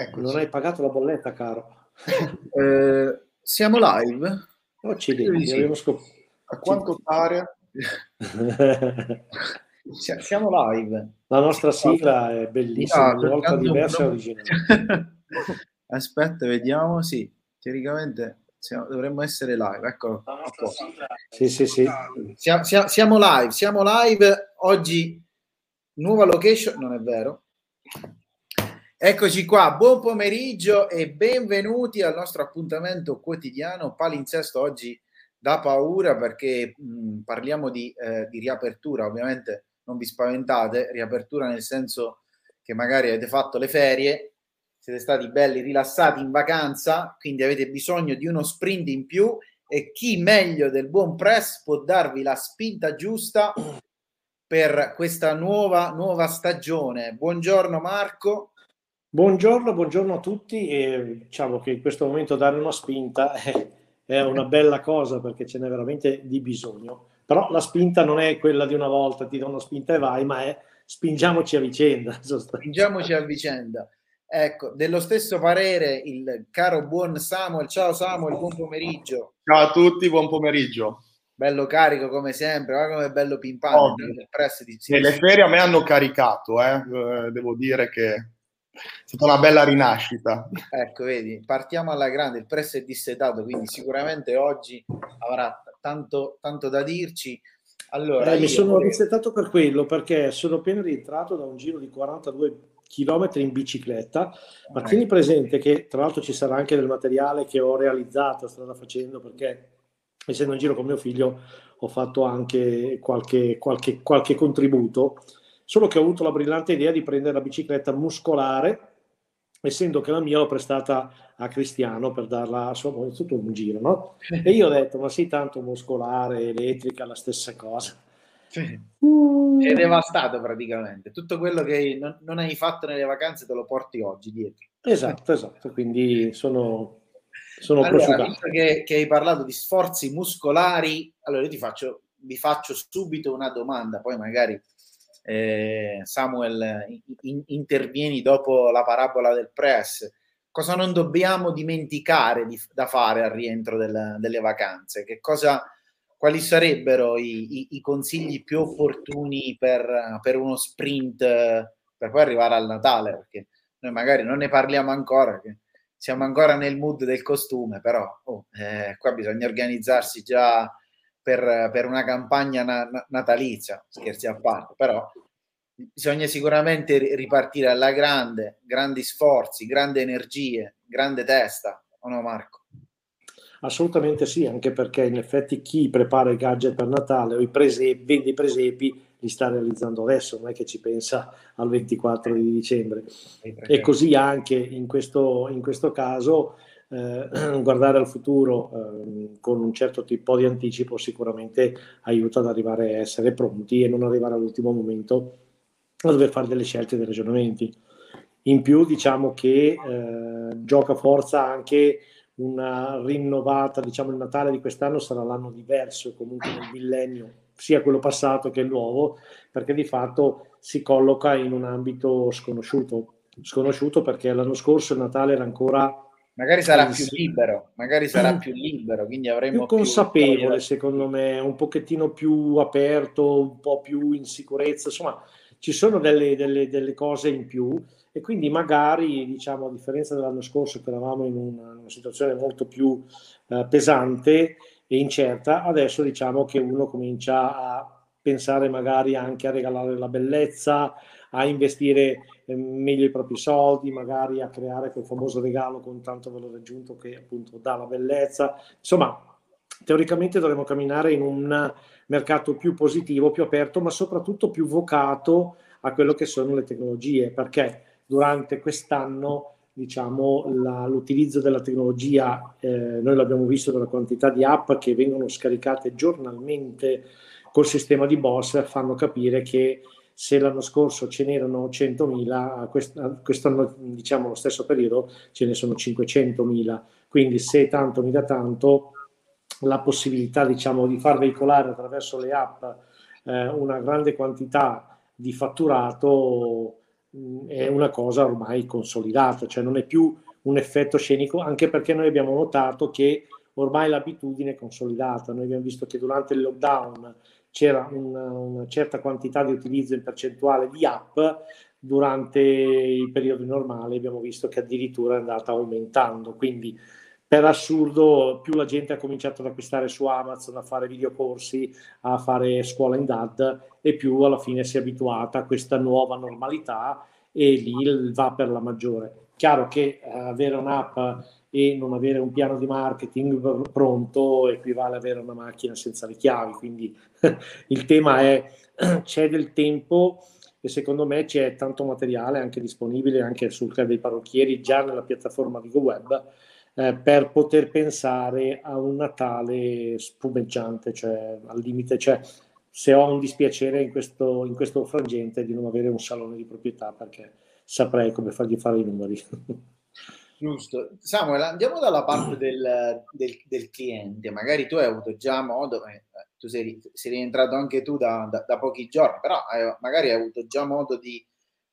Eccoci. Non hai pagato la bolletta, caro. eh, siamo live? Oh, ci scop- A quanto pare... siamo live. La nostra sigla è bellissima, una volta diversa e originale. Aspetta, vediamo. Sì, teoricamente siamo, dovremmo essere live. Eccolo. Sì, sì, sì. Siamo, siamo live, siamo live. Oggi nuova location, non è vero. Eccoci qua, buon pomeriggio e benvenuti al nostro appuntamento quotidiano Palinsesto oggi da paura perché mh, parliamo di, eh, di, riapertura, ovviamente non vi spaventate, riapertura nel senso che magari avete fatto le ferie, siete stati belli rilassati in vacanza, quindi avete bisogno di uno sprint in più e chi meglio del buon press può darvi la spinta giusta per questa nuova, nuova stagione. Buongiorno Marco. Buongiorno, buongiorno a tutti e diciamo che in questo momento dare una spinta è, è una bella cosa perché ce n'è veramente di bisogno, però la spinta non è quella di una volta, ti do una spinta e vai, ma è spingiamoci a vicenda. Spingiamoci a vicenda. Ecco, dello stesso parere il caro buon Samuel. Ciao Samuel, buon pomeriggio. Ciao a tutti, buon pomeriggio. Bello carico come sempre, guarda come bello pimpante. Oh, le ferie a me hanno caricato, eh? eh devo dire che stata una bella rinascita. Ecco, vedi, partiamo alla grande, il press è dissetato, quindi sicuramente oggi avrà tanto, tanto da dirci. Allora, eh, mi sono vorrei... dissetato per quello, perché sono appena rientrato da un giro di 42 km in bicicletta, ma tieni presente che tra l'altro ci sarà anche del materiale che ho realizzato, strada facendo, perché essendo in giro con mio figlio ho fatto anche qualche, qualche, qualche contributo Solo che ho avuto la brillante idea di prendere la bicicletta muscolare, essendo che la mia l'ho prestata a Cristiano per darla a sua moglie tutto un giro, no? E io ho detto, ma sì, tanto muscolare, elettrica, la stessa cosa. Sì. Uh. È devastato praticamente. Tutto quello che non, non, hai fatto nelle vacanze te lo porti oggi dietro. Esatto, esatto. Quindi sono, sono allora, visto che, che, hai parlato di sforzi muscolari, allora io ti faccio, vi faccio subito una domanda, poi magari eh, Samuel in, intervieni dopo la parabola del press, cosa non dobbiamo dimenticare di, da fare al rientro del, delle vacanze? Cosa, quali sarebbero i, i, i consigli più opportuni per, per, uno sprint per poi arrivare al Natale? Perché noi magari non ne parliamo ancora, siamo ancora nel mood del costume, però oh, eh, qua bisogna organizzarsi già per, per una campagna na- natalizia, scherzi a parte, però bisogna sicuramente ripartire alla grande, grandi sforzi, grandi energie, grande testa, o no Marco? Assolutamente sì, anche perché in effetti chi prepara i gadget per Natale o i presepi, vende i presepi li sta realizzando adesso, non è che ci pensa al 24 di dicembre. E così anche in questo, in questo caso eh, guardare al futuro eh, con un certo tipo di anticipo sicuramente aiuta ad arrivare a essere pronti e non arrivare all'ultimo momento a dover fare delle scelte e dei ragionamenti. In più diciamo che eh, gioca forza anche una rinnovata, diciamo il Natale di quest'anno sarà l'anno diverso comunque nel millennio, sia quello passato che il nuovo, perché di fatto si colloca in un ambito sconosciuto, sconosciuto perché l'anno scorso il Natale era ancora Magari sarà più libero, magari sarà più libero, quindi avremo più consapevole, più... secondo me, un pochettino più aperto, un po' più in sicurezza, insomma, ci sono delle, delle, delle cose in più e quindi magari, diciamo, a differenza dell'anno scorso che eravamo in una, una situazione molto più eh, pesante e incerta, adesso diciamo che uno comincia a pensare magari anche a regalare la bellezza, a investire eh, meglio i propri soldi, magari a creare quel famoso regalo con tanto valore aggiunto che appunto dà la bellezza. Insomma, teoricamente dovremmo camminare in un mercato più positivo, più aperto, ma soprattutto più vocato a quello che sono le tecnologie, perché durante quest'anno diciamo, la, l'utilizzo della tecnologia, eh, noi l'abbiamo visto dalla quantità di app che vengono scaricate giornalmente col sistema di Boss, fanno capire che se l'anno scorso ce n'erano 100.000, quest'anno diciamo lo stesso periodo ce ne sono 500.000, quindi se tanto mi dà tanto, la possibilità diciamo di far veicolare attraverso le app eh, una grande quantità di fatturato mh, è una cosa ormai consolidata, cioè non è più un effetto scenico, anche perché noi abbiamo notato che ormai l'abitudine è consolidata. Noi abbiamo visto che durante il lockdown c'era una, una certa quantità di utilizzo in percentuale di app, durante i periodi normali abbiamo visto che addirittura è andata aumentando. Quindi per assurdo più la gente ha cominciato ad acquistare su Amazon, a fare videocorsi, a fare scuola in DAD e più alla fine si è abituata a questa nuova normalità e lì va per la maggiore. Chiaro che eh, avere un'app e non avere un piano di marketing pronto equivale ad avere una macchina senza le chiavi, quindi il tema è c'è del tempo e secondo me c'è tanto materiale anche disponibile anche sul club dei parrucchieri già nella piattaforma di GoWeb eh, per poter pensare a un Natale spumeggiante, cioè al limite, cioè se ho un dispiacere in questo, in questo frangente di non avere un salone di proprietà perché saprei come fargli fare i numeri. Giusto. Samuel, andiamo dalla parte del, del, del, cliente. Magari tu hai avuto già modo, eh, tu sei, sei, rientrato anche tu da, da, da pochi giorni, però hai, magari hai avuto già modo di,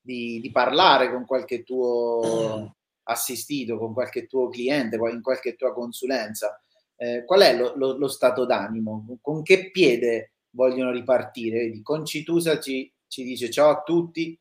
di, di parlare con qualche tuo assistito con qualche tuo cliente, in qualche tua consulenza, eh, qual è lo, lo, lo, stato d'animo? Con che piede vogliono ripartire? Vedi, Concitusa ci, ci dice ciao a tutti,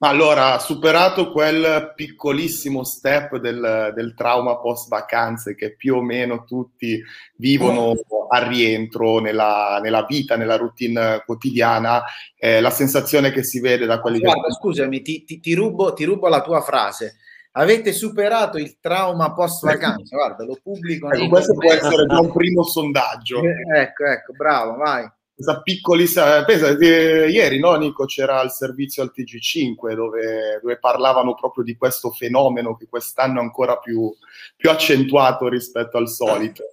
ma allora, superato quel piccolissimo step del, del, trauma post vacanze che più o meno tutti vivono al rientro nella, nella vita, nella routine quotidiana, eh, la sensazione che si vede da quelli Guarda, che... Scusami, ti, ti, ti, rubo, ti rubo la tua frase avete superato il trauma post vacanza. Guarda, lo pubblico. Ecco, questo può essere già un primo sondaggio. Eh, ecco, ecco, bravo, vai. Questa piccolissima, pensa, eh, ieri no, Nico, c'era il servizio al TG5 dove, dove, parlavano proprio di questo fenomeno che quest'anno è ancora più, più accentuato rispetto al solito.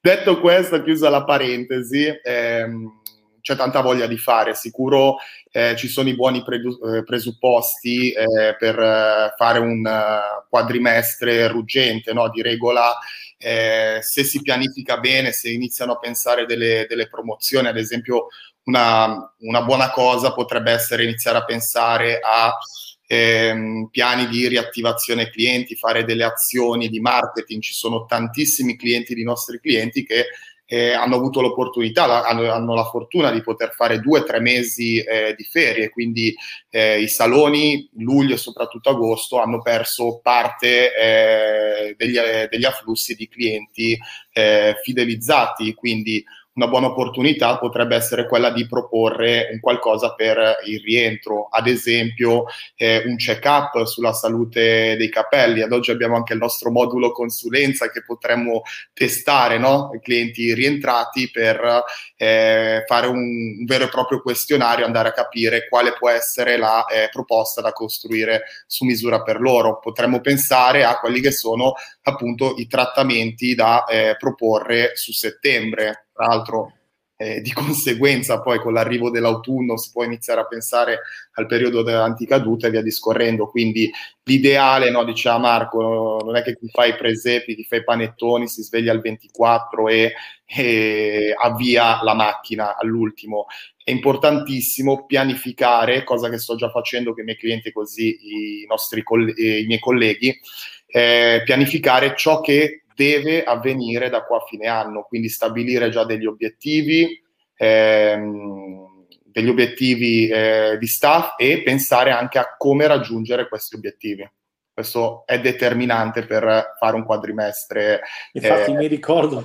Detto questo, chiusa la parentesi, ehm, c'è tanta voglia di fare, sicuro eh, ci sono i buoni predu- eh, presupposti eh, per eh, fare un uh, quadrimestre ruggente, no? di regola eh, se si pianifica bene, se iniziano a pensare delle, delle promozioni, ad esempio una, una, buona cosa potrebbe essere iniziare a pensare a ehm, piani di riattivazione clienti, fare delle azioni di marketing, ci sono tantissimi clienti di nostri clienti che eh, hanno avuto l'opportunità, la, hanno, hanno, la fortuna di poter fare due o tre mesi eh, di ferie, quindi eh, i saloni, luglio e soprattutto agosto, hanno perso parte eh, degli, degli, afflussi di clienti eh, fidelizzati, quindi una buona opportunità potrebbe essere quella di proporre un qualcosa per il rientro, ad esempio eh, un check-up sulla salute dei capelli. Ad oggi abbiamo anche il nostro modulo consulenza che potremmo testare, no? I clienti rientrati per eh, fare un, un, vero e proprio questionario, andare a capire quale può essere la eh, proposta da costruire su misura per loro. Potremmo pensare a quelli che sono appunto i trattamenti da eh, proporre su settembre tra l'altro eh, di conseguenza poi con l'arrivo dell'autunno si può iniziare a pensare al periodo dell'anticaduta e via discorrendo. Quindi l'ideale, no, diceva Marco, non è che ti fai i presepi, ti fai i panettoni, si sveglia al 24 e, e avvia la macchina all'ultimo. È importantissimo pianificare, cosa che sto già facendo con i miei clienti così i, nostri, i miei colleghi, eh, pianificare ciò che deve avvenire da qua a fine anno, quindi stabilire già degli obiettivi, ehm, degli obiettivi eh, di staff e pensare anche a come raggiungere questi obiettivi. Questo è determinante per fare un quadrimestre. Infatti eh, mi ricordo,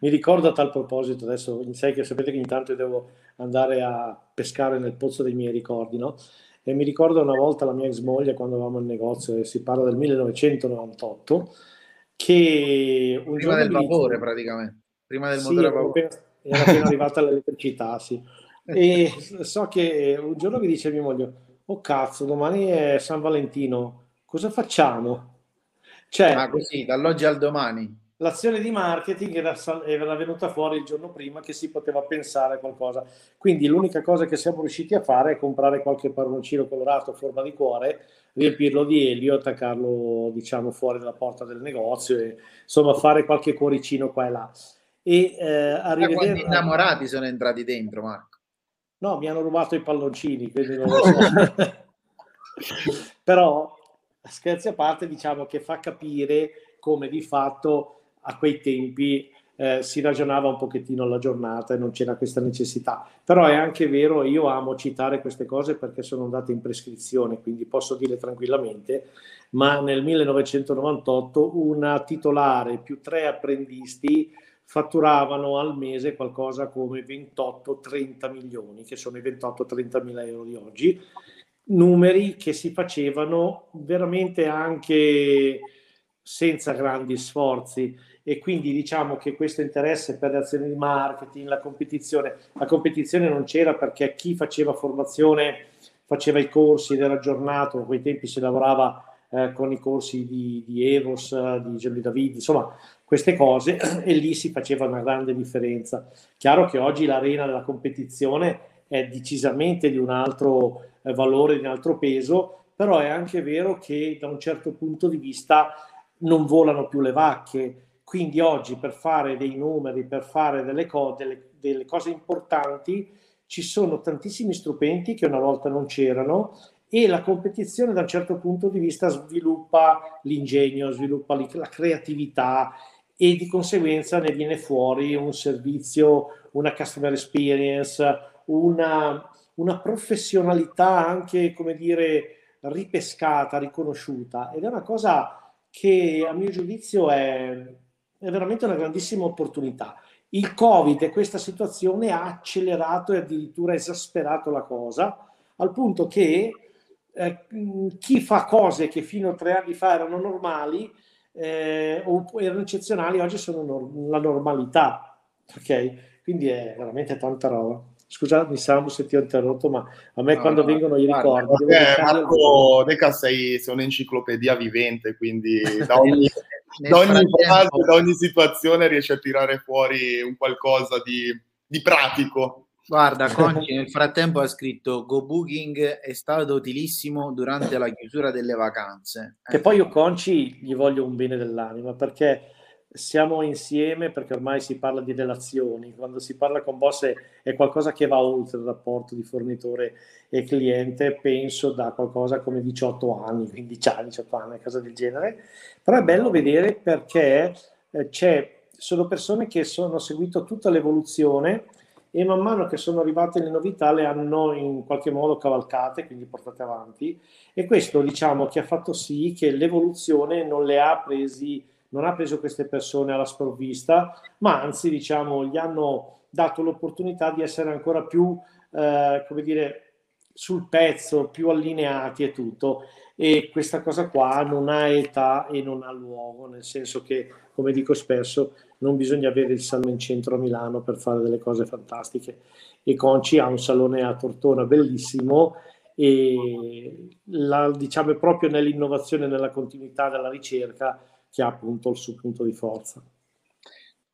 mi ricordo a tal proposito, adesso sai che sapete che intanto devo andare a pescare nel pozzo dei miei ricordi, no? E mi ricordo una volta la mia ex moglie quando avevamo il negozio, e si parla del 1998, che un prima del vapore dice, praticamente. Prima del sì, motore a vapore. era appena arrivata l'elettricità sì. e so che un giorno mi dice mia moglie oh cazzo domani è San Valentino cosa facciamo? Cioè ah, così dall'oggi al domani l'azione di marketing era, era, venuta fuori il giorno prima che si poteva pensare a qualcosa. Quindi l'unica cosa che siamo riusciti a fare è comprare qualche parroncino colorato a forma di cuore, riempirlo di elio, attaccarlo diciamo fuori dalla porta del negozio e insomma fare qualche cuoricino qua e là. E eh, a rivedere... Quanti innamorati sono entrati dentro, Marco? No, mi hanno rubato i palloncini, quindi non lo so. Però, scherzi a parte, diciamo che fa capire come di fatto a quei tempi eh, si ragionava un pochettino alla giornata e non c'era questa necessità. Però è anche vero, io amo citare queste cose perché sono andate in prescrizione, quindi posso dire tranquillamente, ma nel 1998 una titolare più tre apprendisti fatturavano al mese qualcosa come 28-30 milioni, che sono i 28-30 mila euro di oggi, numeri che si facevano veramente anche senza grandi sforzi e quindi diciamo che questo interesse per le azioni di marketing, la competizione, la competizione non c'era perché chi faceva formazione faceva i corsi ed era aggiornato, a quei tempi si lavorava eh, con i corsi di, di Evos, di Gelli David, insomma queste cose e lì si faceva una grande differenza. Chiaro che oggi l'arena della competizione è decisamente di un altro eh, valore, di un altro peso, però è anche vero che da un certo punto di vista non volano più le vacche, quindi oggi per fare dei numeri, per fare delle, co- delle, delle cose importanti, ci sono tantissimi strumenti che una volta non c'erano e la competizione da un certo punto di vista sviluppa l'ingegno, sviluppa la creatività e di conseguenza ne viene fuori un servizio, una customer experience, una, una professionalità anche, come dire, ripescata, riconosciuta. Ed è una cosa che a mio giudizio è è veramente una grandissima opportunità. Il Covid e questa situazione ha accelerato e addirittura esasperato la cosa, al punto che eh, chi fa cose che fino a tre anni fa erano normali eh, o erano eccezionali, oggi sono nor- la normalità. Ok? Quindi è veramente tanta roba. Scusami Samu se ti ho interrotto, ma a me no, quando no, vengono i ricordi... Eh, Marco Deca sei, sei un'enciclopedia vivente, quindi da ogni, da ogni fase, da ogni situazione riesci a tirare fuori un qualcosa di, di pratico. Guarda, Conci nel frattempo ha scritto Go Booking è stato utilissimo durante la chiusura delle vacanze. Che poi io Conci gli voglio un bene dell'anima perché siamo insieme perché ormai si parla di relazioni, quando si parla con boss è, è, qualcosa che va oltre il rapporto di fornitore e cliente, penso da qualcosa come 18 anni, 15 anni, 18 anni, cosa del genere, però è bello vedere perché eh, c'è, sono persone che sono, hanno seguito tutta l'evoluzione e man mano che sono arrivate le novità le hanno in qualche modo cavalcate, quindi portate avanti. E questo diciamo che ha fatto sì che l'evoluzione non le ha presi non ha preso queste persone alla sprovvista, ma anzi, diciamo, gli hanno dato l'opportunità di essere ancora più, eh, come dire, sul pezzo, più allineati e tutto. E questa cosa qua non ha età e non ha luogo, nel senso che, come dico spesso, non bisogna avere il salone in centro a Milano per fare delle cose fantastiche. E Conci ha un salone a Tortona bellissimo e la, diciamo proprio nell'innovazione, nella continuità della ricerca, che ha appunto il suo punto di forza.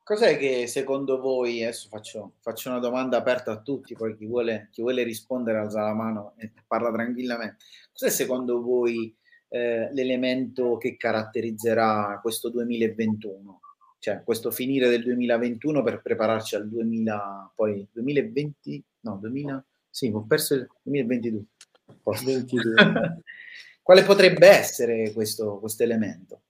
Cos'è che secondo voi, adesso faccio, faccio, una domanda aperta a tutti, poi chi vuole, chi vuole rispondere alza la mano e parla tranquillamente. Cos'è secondo voi eh, l'elemento che caratterizzerà questo 2021? Cioè questo finire del 2021 per prepararci al 2000, poi 2020, no, 2000, sì, ho perso il 2022. 22. Quale potrebbe essere questo, questo elemento?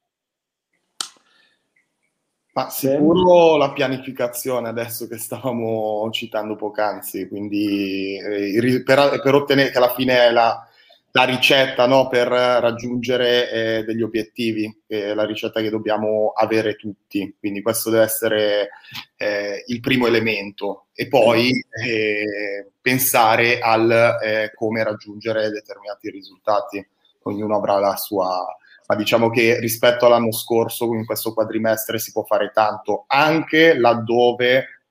Ma sicuro la pianificazione adesso che stavamo citando poc'anzi, quindi eh, per, per, ottenere che alla fine è la, la ricetta no, per raggiungere eh, degli obiettivi, è la ricetta che dobbiamo avere tutti, quindi questo deve essere eh, il primo elemento. E poi eh, pensare al eh, come raggiungere determinati risultati, ognuno avrà la sua ma diciamo che rispetto all'anno scorso in questo quadrimestre si può fare tanto, anche laddove,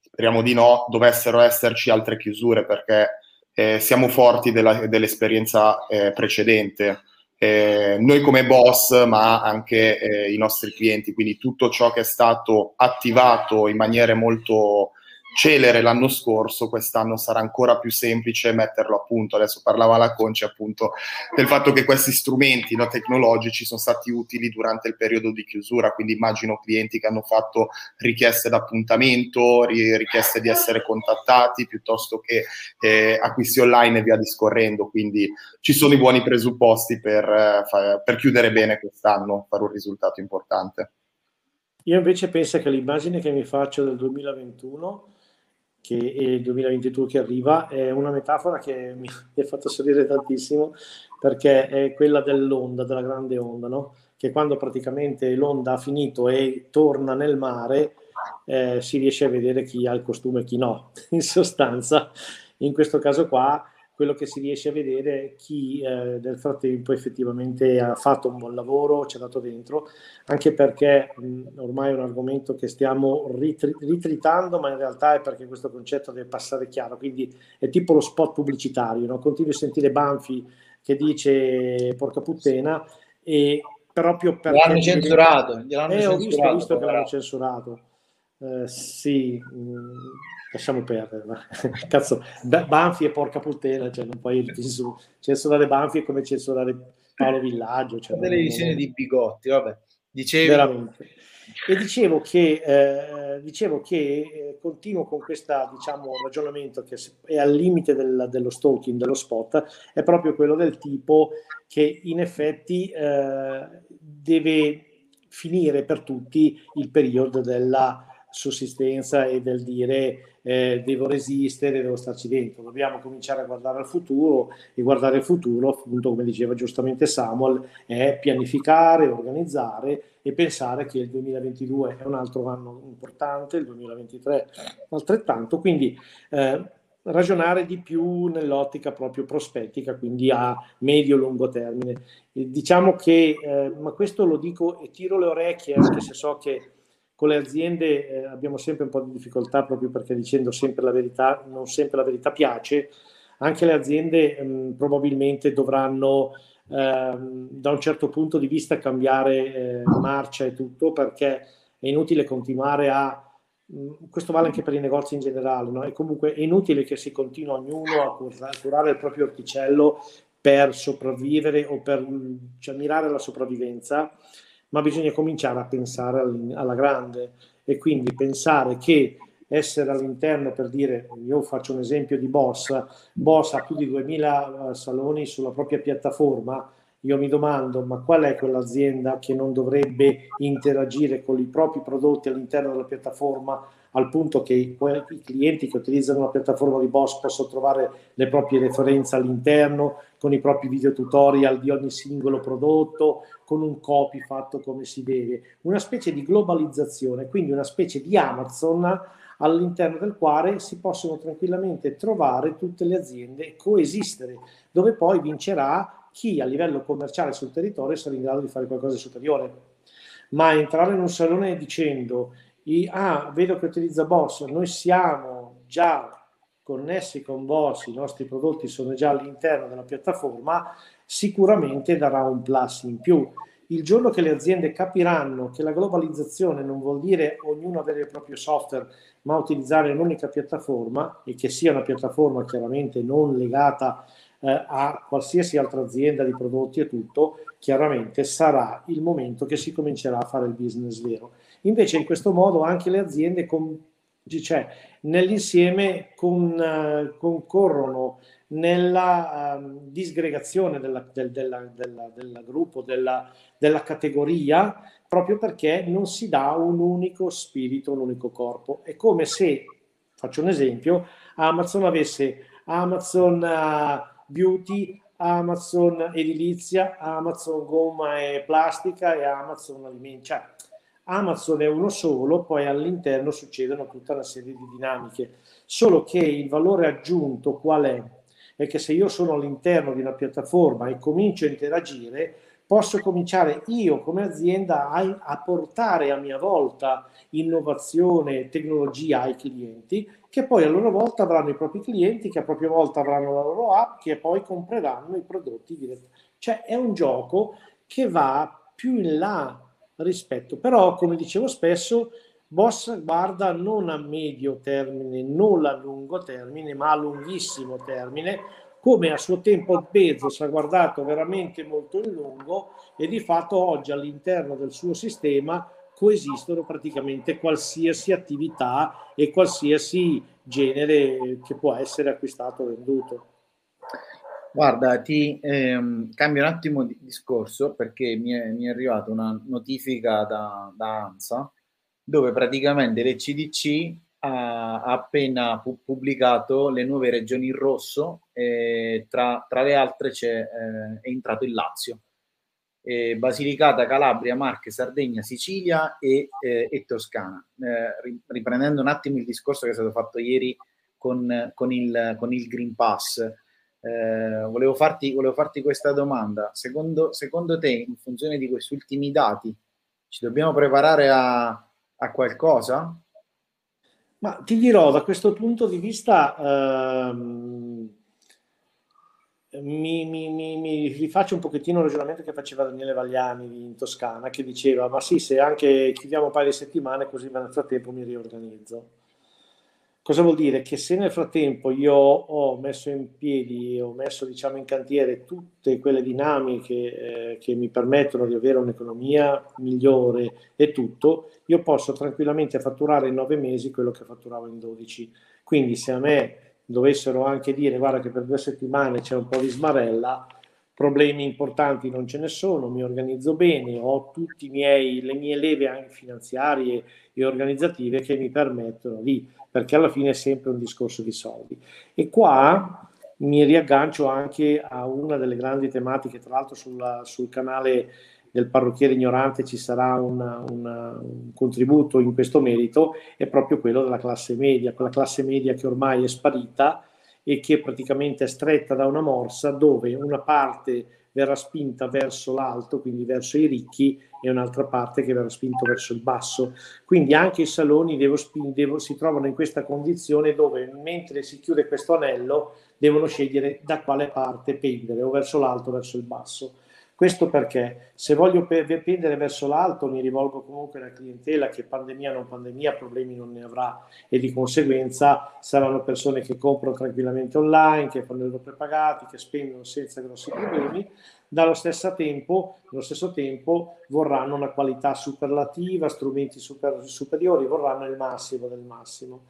speriamo di no, dovessero esserci altre chiusure, perché eh, siamo forti della, dell'esperienza eh, precedente. Eh, noi come boss, ma anche eh, i nostri clienti, quindi tutto ciò che è stato attivato in maniere molto celere l'anno scorso, quest'anno sarà ancora più semplice metterlo a punto. Adesso parlava la Conce appunto del fatto che questi strumenti no, tecnologici sono stati utili durante il periodo di chiusura, quindi immagino clienti che hanno fatto richieste d'appuntamento, richieste di essere contattati piuttosto che eh, acquisti online e via discorrendo, quindi ci sono i buoni presupposti per, eh, per chiudere bene quest'anno, fare un risultato importante. Io invece penso che l'immagine che mi faccio del 2021 che, e il 2022 che arriva è una metafora che mi ha fatto sorridere tantissimo perché è quella dell'onda, della grande onda, no? che quando praticamente l'onda ha finito e torna nel mare eh, si riesce a vedere chi ha il costume e chi no. In sostanza, in questo caso qua quello che si riesce a vedere è chi eh, nel frattempo effettivamente ha fatto un buon lavoro, ci ha dato dentro, anche perché mh, ormai è un argomento che stiamo ritri- ritritando, ma in realtà è perché questo concetto deve passare chiaro, quindi è tipo lo spot pubblicitario, no? continui a sentire Banfi che dice porca puttana e proprio perché... L'hanno censurato, gliel'hanno eh, ho visto, ho visto che l'hanno censurato. Eh, sì, mh, lasciamo perdere. Cazzo, Banfi e porca puttana, cioè non puoi censurare Banfi è come censurare Paolo Villaggio. Cioè, delle visioni di Bigotti, vabbè. Dicevi... Veramente. E dicevo che, eh, dicevo che eh, continuo con questo diciamo, ragionamento che è al limite del, dello stalking, dello spot, è proprio quello del tipo che in effetti eh, deve finire per tutti il periodo della sussistenza e del dire eh, devo resistere, devo starci dentro. Dobbiamo cominciare a guardare al futuro e guardare il futuro, appunto, come diceva giustamente Samuel, è pianificare, organizzare e pensare che il 2022 è un altro anno importante, il 2023 altrettanto, quindi eh, ragionare di più nell'ottica proprio prospettica, quindi a medio-lungo termine. E diciamo che, eh, ma questo lo dico e tiro le orecchie anche se so che con le aziende eh, abbiamo sempre un po' di difficoltà proprio perché dicendo sempre la verità, non sempre la verità piace. Anche le aziende mh, mm, probabilmente dovranno ehm, da un certo punto di vista cambiare eh, marcia e tutto perché è inutile continuare a mm, questo vale anche per i negozi in generale, no? è comunque inutile che si continui ognuno a curare il proprio orticello per sopravvivere o per cioè, mirare alla sopravvivenza ma bisogna cominciare a pensare alla grande e quindi pensare che essere all'interno per dire, io faccio un esempio di Boss, Boss ha più di 2000 eh, saloni sulla propria piattaforma, io mi domando ma qual è quell'azienda che non dovrebbe interagire con i propri prodotti all'interno della piattaforma al punto che i, clienti che utilizzano la piattaforma di Boss possono trovare le proprie referenze all'interno con i propri video tutorial di ogni singolo prodotto, con un copy fatto come si deve, una specie di globalizzazione, quindi una specie di Amazon all'interno del quale si possono tranquillamente trovare tutte le aziende e coesistere, dove poi vincerà chi a livello commerciale sul territorio sarà in grado di fare qualcosa di superiore. Ma entrare in un salone dicendo ah, vedo che utilizza Boss, noi siamo già connessi con Boss, i nostri prodotti sono già all'interno della piattaforma, sicuramente darà un plus in più. Il giorno che le aziende capiranno che la globalizzazione non vuol dire ognuno avere il proprio software, ma utilizzare un'unica piattaforma e che sia una piattaforma chiaramente non legata eh, a qualsiasi altra azienda di prodotti e tutto, chiaramente sarà il momento che si comincerà a fare il business vero. Invece in questo modo anche le aziende con, cioè, nell'insieme con, uh, concorrono nella uh, disgregazione della, del, della, della, del gruppo, della, della categoria, proprio perché non si dà un unico spirito, un unico corpo. È come se, faccio un esempio, Amazon avesse Amazon uh, Beauty, Amazon Edilizia, Amazon Gomma e Plastica e Amazon Alimenti. Cioè, Amazon è uno solo, poi all'interno succedono tutta una serie di dinamiche. Solo che il valore aggiunto qual è? È che se io sono all'interno di una piattaforma e comincio a interagire, posso cominciare io come azienda a, a portare a mia volta innovazione tecnologia ai clienti, che poi a loro volta avranno i propri clienti, che a propria volta avranno la loro app, che poi compreranno i prodotti direttamente. Cioè è un gioco che va più in là rispetto. Però, come dicevo spesso, Boss guarda non a medio termine, non a lungo termine, ma a lunghissimo termine, come a suo tempo Bezos ha guardato veramente molto in lungo e di fatto oggi all'interno del suo sistema coesistono praticamente qualsiasi attività e qualsiasi genere che può essere acquistato o venduto. Guarda, ti ehm, cambio un attimo di discorso perché mi è, mi è arrivata una notifica da, da, ANSA dove praticamente l'ECDC ha, ha appena pu- pubblicato le nuove regioni in rosso e tra, tra le altre eh, è entrato il Lazio eh, Basilicata, Calabria, Marche, Sardegna, Sicilia e, eh, e Toscana. Eh, riprendendo un attimo il discorso che è stato fatto ieri con, con, il, con il, Green Pass, eh, volevo farti, volevo, farti, questa domanda. Secondo, secondo, te, in funzione di questi ultimi dati, ci dobbiamo preparare a, a qualcosa? Ma ti dirò, da questo punto di vista... Ehm mi, mi, mi, mi, rifaccio un pochettino il ragionamento che faceva Daniele Vagliani in Toscana, che diceva, ma sì, se anche chiudiamo un paio di settimane, così nel frattempo mi riorganizzo. Cosa vuol dire? Che se nel frattempo io ho messo in piedi, ho messo diciamo in cantiere tutte quelle dinamiche eh, che mi permettono di avere un'economia migliore e tutto, io posso tranquillamente fatturare in nove mesi quello che fatturavo in dodici. Quindi se a me dovessero anche dire guarda che per due settimane c'è un po' di smarella, problemi importanti non ce ne sono, mi organizzo bene, ho tutte le mie leve anche finanziarie e organizzative che mi permettono di, perché alla fine è sempre un discorso di soldi. E qua mi riaggancio anche a una delle grandi tematiche, tra l'altro sulla, sul canale del parrucchiere ignorante ci sarà una, una, un contributo in questo merito, è proprio quello della classe media, quella classe media che ormai è sparita e che praticamente è stretta da una morsa dove una parte verrà spinta verso l'alto, quindi verso i ricchi, e un'altra parte che verrà spinta verso il basso. Quindi anche i saloni devo, devo, si trovano in questa condizione dove mentre si chiude questo anello devono scegliere da quale parte pendere, o verso l'alto o verso il basso. Questo perché se voglio pendere verso l'alto mi rivolgo comunque alla clientela che pandemia o non pandemia problemi non ne avrà e di conseguenza saranno persone che comprano tranquillamente online, che fanno loro prepagati, che spendono senza grossi problemi. Dallo stesso tempo, allo stesso tempo vorranno una qualità superlativa, strumenti super, superiori, vorranno il massimo del massimo.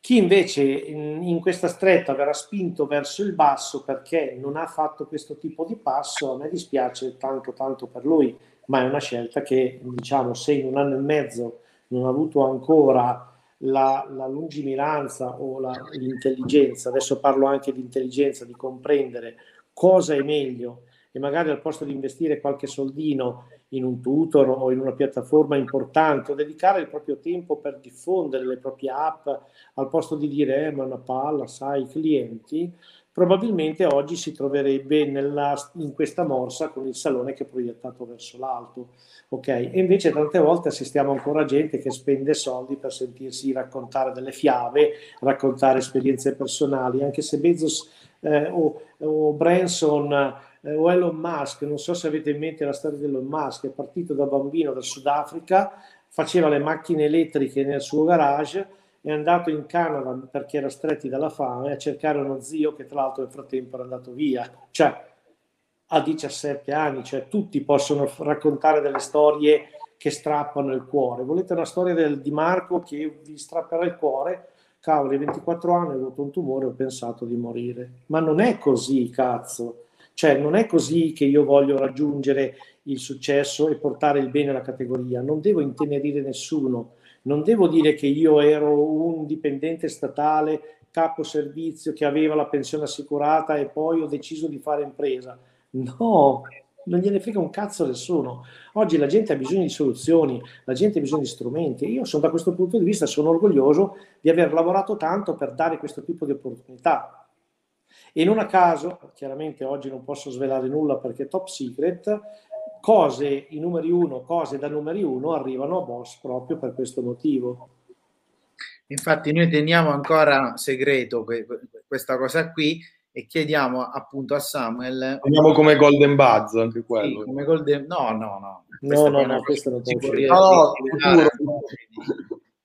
Chi invece in, questa stretta verrà spinto verso il basso perché non ha fatto questo tipo di passo, a me dispiace tanto tanto per lui, ma è una scelta che diciamo se in un anno e mezzo non ha avuto ancora la, la lungimiranza o la, l'intelligenza, adesso parlo anche di intelligenza, di comprendere cosa è meglio e magari al posto di investire qualche soldino in un tutor o in una piattaforma importante o dedicare il proprio tempo per diffondere le proprie app al posto di dire eh, ma una palla, sai, i clienti, probabilmente oggi si troverebbe nella, in questa morsa con il salone che è proiettato verso l'alto. Ok? E invece tante volte assistiamo ancora a gente che spende soldi per sentirsi raccontare delle fiabe, raccontare esperienze personali, anche se Bezos eh, o, o Branson eh, o Elon Musk, non so se avete in mente la storia di Elon Musk, è partito da bambino dal Sudafrica, faceva le macchine elettriche nel suo garage, è andato in Canada perché era stretti dalla fame a cercare uno zio che tra l'altro nel frattempo era andato via. Cioè, a 17 anni, cioè tutti possono raccontare delle storie che strappano il cuore. Volete una storia del, di Marco che vi strapperà il cuore? Cavoli, 24 anni ho avuto un tumore ho pensato di morire. Ma non è così, cazzo. Cioè non è così che io voglio raggiungere il successo e portare il bene alla categoria, non devo intenerire nessuno, non devo dire che io ero un dipendente statale, capo servizio che aveva la pensione assicurata e poi ho deciso di fare impresa. No, non gliene frega un cazzo a nessuno. Oggi la gente ha bisogno di soluzioni, la gente ha bisogno di strumenti. Io sono da questo punto di vista sono orgoglioso di aver lavorato tanto per dare questo tipo di opportunità. E non a caso, chiaramente oggi non posso svelare nulla perché è top secret, cose i numeri uno, cose da numeri uno arrivano a Boss proprio per questo motivo. Infatti noi teniamo ancora segreto questa cosa qui e chiediamo appunto a Samuel. Andiamo come Golden Buzz anche quello. Sì, come Golden... No, no, no. No, no, no, questo non può uscire. No,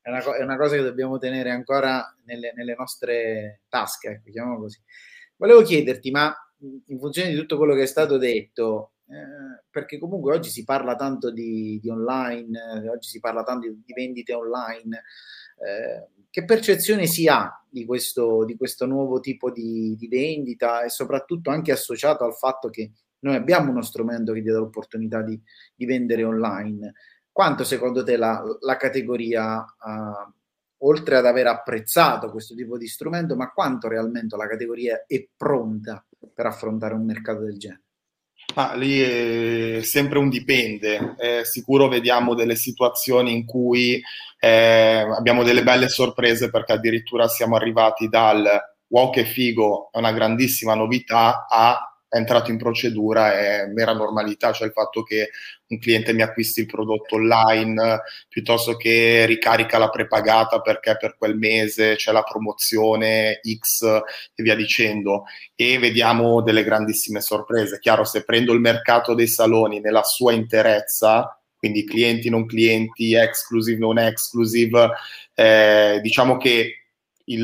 è una, è una, cosa che dobbiamo tenere ancora nelle, nelle nostre tasche, ecco, diciamo così. Volevo chiederti, ma in funzione di tutto quello che è stato detto, eh, perché comunque oggi si parla tanto di, di online, eh, oggi si parla tanto di, di vendite online, eh, che percezione si ha di questo, di questo nuovo tipo di, di, vendita e soprattutto anche associato al fatto che noi abbiamo uno strumento che ti dà l'opportunità di, vendere online. Quanto secondo te la, la categoria, uh, oltre ad aver apprezzato questo tipo di strumento, ma quanto realmente la categoria è pronta per affrontare un mercato del genere? Ah, lì è sempre un dipende. Eh, sicuro vediamo delle situazioni in cui eh, abbiamo delle belle sorprese perché addirittura siamo arrivati dal wow che figo, è una grandissima novità, a è entrato in procedura è mera normalità, cioè il fatto che un cliente mi acquisti il prodotto online piuttosto che ricarica la prepagata perché per quel mese c'è la promozione X e via dicendo e vediamo delle grandissime sorprese. Chiaro, se prendo il mercato dei saloni nella sua interezza, quindi clienti, non clienti, exclusive, non exclusive, eh, diciamo che il,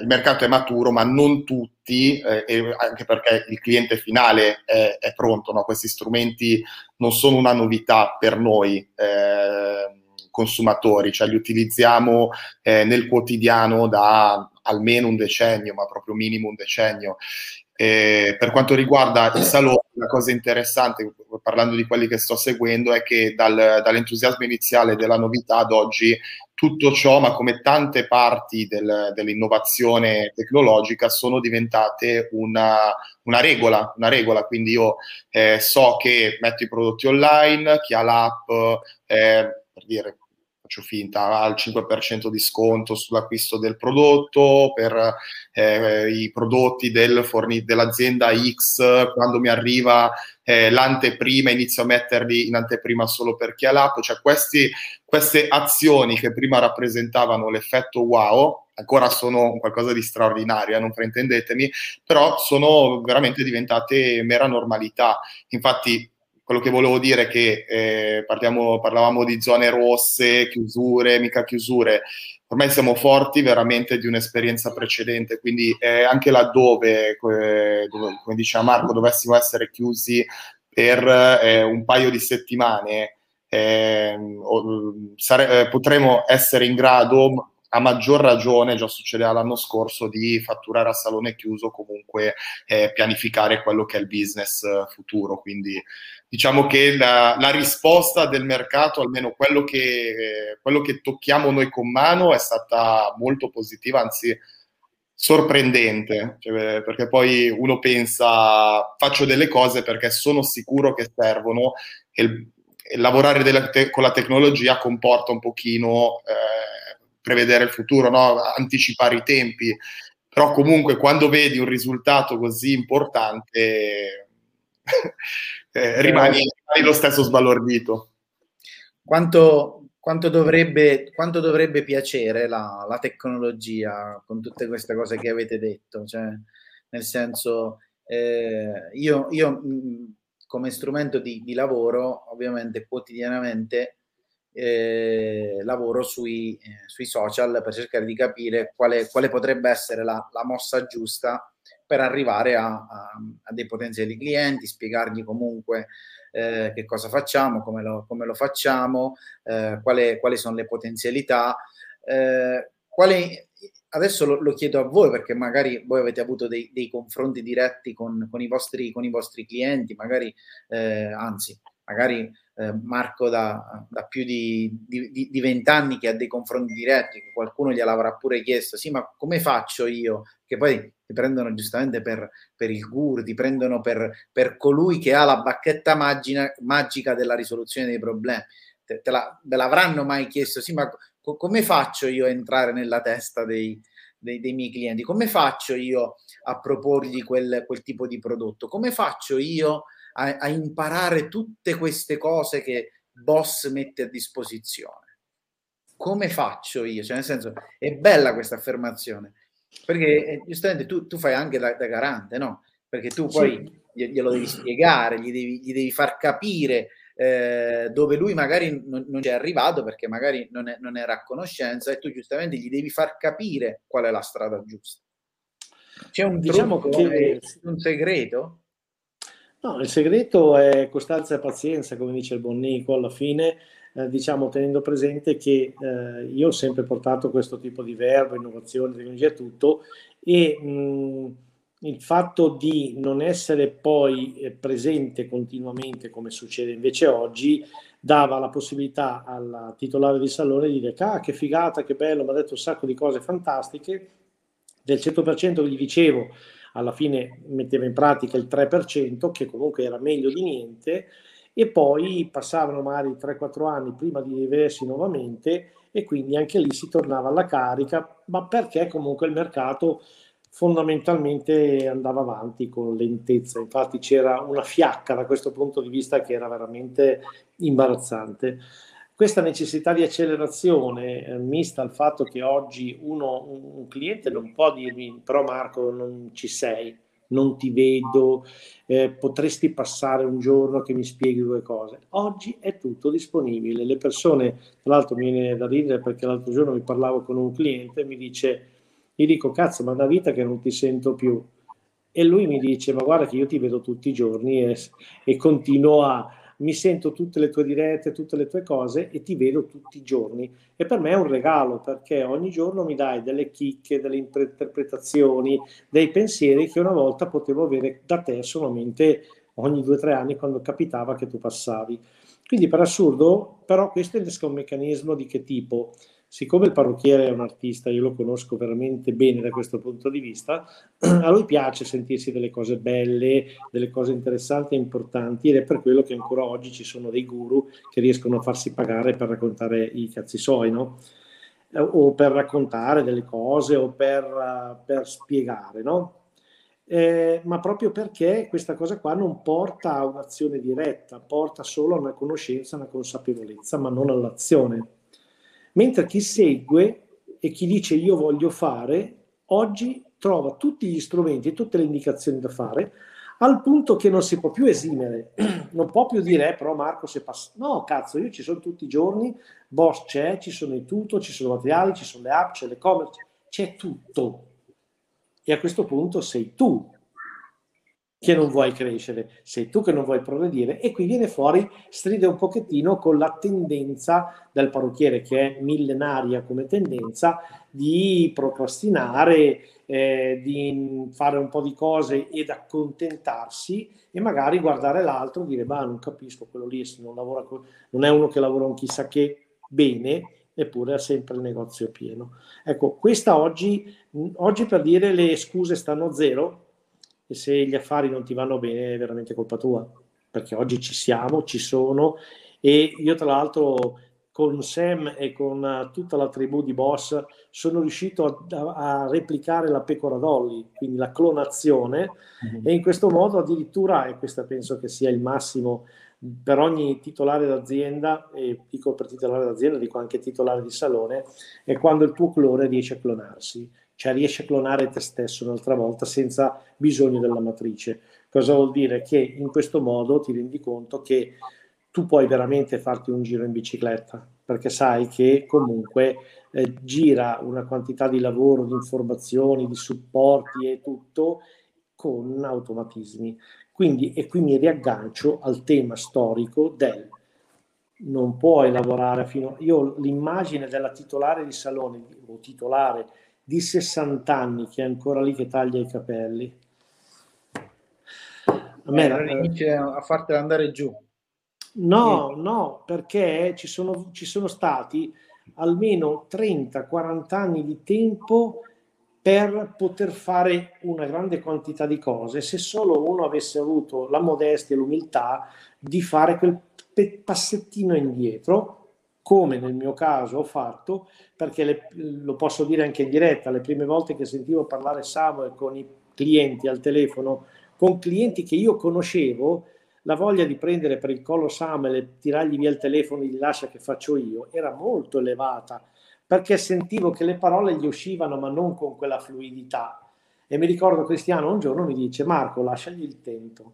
il, mercato è maturo, ma non tutti, eh, anche perché il cliente finale è, è pronto. No? Questi strumenti non sono una novità per noi eh, consumatori, cioè li utilizziamo eh, nel quotidiano da almeno un decennio, ma proprio minimo un decennio. Eh, per quanto riguarda il salone, la cosa interessante, parlando di quelli che sto seguendo, è che dal, dall'entusiasmo iniziale della novità ad oggi tutto ciò, ma come tante parti del, dell'innovazione tecnologica, sono diventate una, una, regola, una regola. Quindi io eh, so che metto i prodotti online, chi ha l'app, eh, per dire, faccio finta, ha il 5% di sconto sull'acquisto del prodotto, per eh, i prodotti del forni- dell'azienda X, quando mi arriva eh, l'anteprima, inizio a metterli in anteprima solo per chi ha l'app, cioè questi, queste azioni che prima rappresentavano l'effetto wow, ancora sono qualcosa di straordinario, eh, non fraintendetemi, però sono veramente diventate mera normalità. Infatti quello che volevo dire è che eh, parliamo, parlavamo di zone rosse, chiusure, mica chiusure. Ormai siamo forti veramente di un'esperienza precedente, quindi eh, anche laddove, dove, come diceva Marco, dovessimo essere chiusi per eh, un paio di settimane, ehm, sare- eh, potremo essere in grado a maggior ragione, già succedeva l'anno scorso, di fatturare a salone chiuso, comunque eh, pianificare quello che è il business eh, futuro. Quindi diciamo che la, la, risposta del mercato, almeno quello che, eh, quello che tocchiamo noi con mano, è stata molto positiva, anzi sorprendente, cioè, perché poi uno pensa faccio delle cose perché sono sicuro che servono e, e lavorare te- con la tecnologia comporta un pochino eh, prevedere il futuro, no? anticipare i tempi, però comunque quando vedi un risultato così importante eh, rimani, rimani, lo stesso sbalordito. Quanto, quanto, dovrebbe, quanto dovrebbe piacere la, la, tecnologia con tutte queste cose che avete detto? Cioè, nel senso, eh, io, io come strumento di, di, lavoro, ovviamente quotidianamente eh, lavoro sui, eh, sui, social per cercare di capire quale, quale potrebbe essere la, la, mossa giusta per arrivare a, a, a, dei potenziali clienti, spiegargli comunque eh, che cosa facciamo, come lo, come lo facciamo, eh, quale, quali sono le potenzialità. Eh, quale, adesso lo, lo, chiedo a voi perché magari voi avete avuto dei, dei confronti diretti con, con, i vostri, con, i vostri, clienti, magari anzi magari eh, Marco da, da, più di, vent'anni che ha dei confronti diretti, che qualcuno gliel'avrà pure chiesto, sì, ma come faccio io? Che poi ti prendono giustamente per, per il guru, ti prendono per, per, colui che ha la bacchetta magica, magica della risoluzione dei problemi. Te, te la, ve l'avranno mai chiesto, sì, ma co- come faccio io a entrare nella testa dei, dei, dei, miei clienti? Come faccio io a proporgli quel, quel tipo di prodotto? Come faccio io a, a imparare tutte queste cose che Boss mette a disposizione. Come faccio io? Cioè, nel senso, è bella questa affermazione. Perché eh, giustamente tu, tu, fai anche da, da, garante, no? Perché tu poi sì. glielo devi spiegare, gli devi, gli devi far capire eh, dove lui magari non, non è arrivato perché magari non, è, non, era a conoscenza e tu giustamente gli devi far capire qual è la strada giusta. C'è un, diciamo che... un segreto? No, il segreto è costanza e pazienza, come dice il buon Nico, alla fine eh, diciamo tenendo presente che eh, io ho sempre portato questo tipo di verbo, innovazione, tecnologia, tutto, e mh, il fatto di non essere poi eh, presente continuamente come succede invece oggi dava la possibilità al titolare di salone di dire ah che figata, che bello, mi ha detto un sacco di cose fantastiche, del 100% che gli dicevo alla fine metteva in pratica il 3% che comunque era meglio di niente e poi passavano magari 3-4 anni prima di rivedersi nuovamente e quindi anche lì si tornava alla carica, ma perché comunque il mercato fondamentalmente andava avanti con lentezza, infatti c'era una fiacca da questo punto di vista che era veramente imbarazzante. Questa necessità di accelerazione, eh, mista al fatto che oggi uno, un, cliente non può dirmi però Marco non ci sei, non ti vedo, eh, potresti passare un giorno che mi spieghi due cose. Oggi è tutto disponibile. Le persone, tra l'altro mi viene da ridere perché l'altro giorno mi parlavo con un cliente e mi dice gli dico, cazzo, ma da vita che non ti sento più. E lui mi dice, ma guarda che io ti vedo tutti i giorni e, e continuo a, mi sento tutte le tue dirette, tutte le tue cose e ti vedo tutti i giorni. E per me è un regalo perché ogni giorno mi dai delle chicche, delle interpretazioni, dei pensieri che una volta potevo avere da te solamente ogni due o tre anni quando capitava che tu passavi. Quindi per assurdo, però questo è un meccanismo di che tipo? Siccome il parrucchiere è un artista, io lo conosco veramente bene da questo punto di vista, a lui piace sentirsi delle cose belle, delle cose interessanti e importanti ed è per quello che ancora oggi ci sono dei guru che riescono a farsi pagare per raccontare i cazzi suoi, no? Eh, o per raccontare delle cose o per, uh, per spiegare, no? Eh, ma proprio perché questa cosa qua non porta a un'azione diretta, porta solo a una conoscenza, a una consapevolezza, ma non all'azione. Mentre chi segue e chi dice io voglio fare, oggi trova tutti gli strumenti e tutte le indicazioni da fare, al punto che non si può più esimere, non può più dire, eh, però Marco se passa... No, cazzo, io ci sono tutti i giorni, Boss c'è, ci sono i tutor, ci sono i materiali, ci sono le app, c'è l'e-commerce, c'è tutto. E a questo punto sei tu che non vuoi crescere, sei tu che non vuoi progredire e qui viene fuori, stride un pochettino con la tendenza del parrucchiere che è millenaria come tendenza di procrastinare, eh, di fare un po' di cose ed accontentarsi e magari guardare l'altro e dire ma non capisco quello lì non, lavora, non è uno che lavora un chissà che bene eppure ha sempre il negozio pieno. Ecco, questa oggi, oggi per dire le scuse stanno a zero, e se gli affari non ti vanno bene è veramente colpa tua, perché oggi ci siamo, ci sono. E io tra l'altro con Sam e con tutta la tribù di boss sono riuscito a, a replicare la pecora Dolly, quindi la clonazione. Mm-hmm. e in questo modo addirittura, e questo penso che sia il massimo per ogni titolare d'azienda, e dico per titolare d'azienda, dico anche titolare di salone, è quando il tuo clone riesce a clonarsi cioè riesci a clonare te stesso un'altra volta senza bisogno della matrice. Cosa vuol dire? Che in questo modo ti rendi conto che tu puoi veramente farti un giro in bicicletta, perché sai che comunque eh, gira una quantità di lavoro, di informazioni, di supporti e tutto con automatismi. Quindi, e qui mi riaggancio al tema storico del non puoi lavorare fino a... Io l'immagine della titolare di salone o titolare di 60 anni che è ancora lì che taglia i capelli. A me eh, inizia a fartela andare giù. No, no, perché ci sono, ci sono stati almeno 30-40 anni di tempo per poter fare una grande quantità di cose se solo uno avesse avuto la modestia e l'umiltà di fare quel passettino indietro come nel mio caso ho fatto, perché le, lo posso dire anche in diretta, le prime volte che sentivo parlare Samuel con i clienti al telefono, con clienti che io conoscevo, la voglia di prendere per il collo Samuel e tirargli via il telefono e gli lascia che faccio io era molto elevata, perché sentivo che le parole gli uscivano ma non con quella fluidità. E mi ricordo Cristiano un giorno mi dice Marco lasciagli il tempo.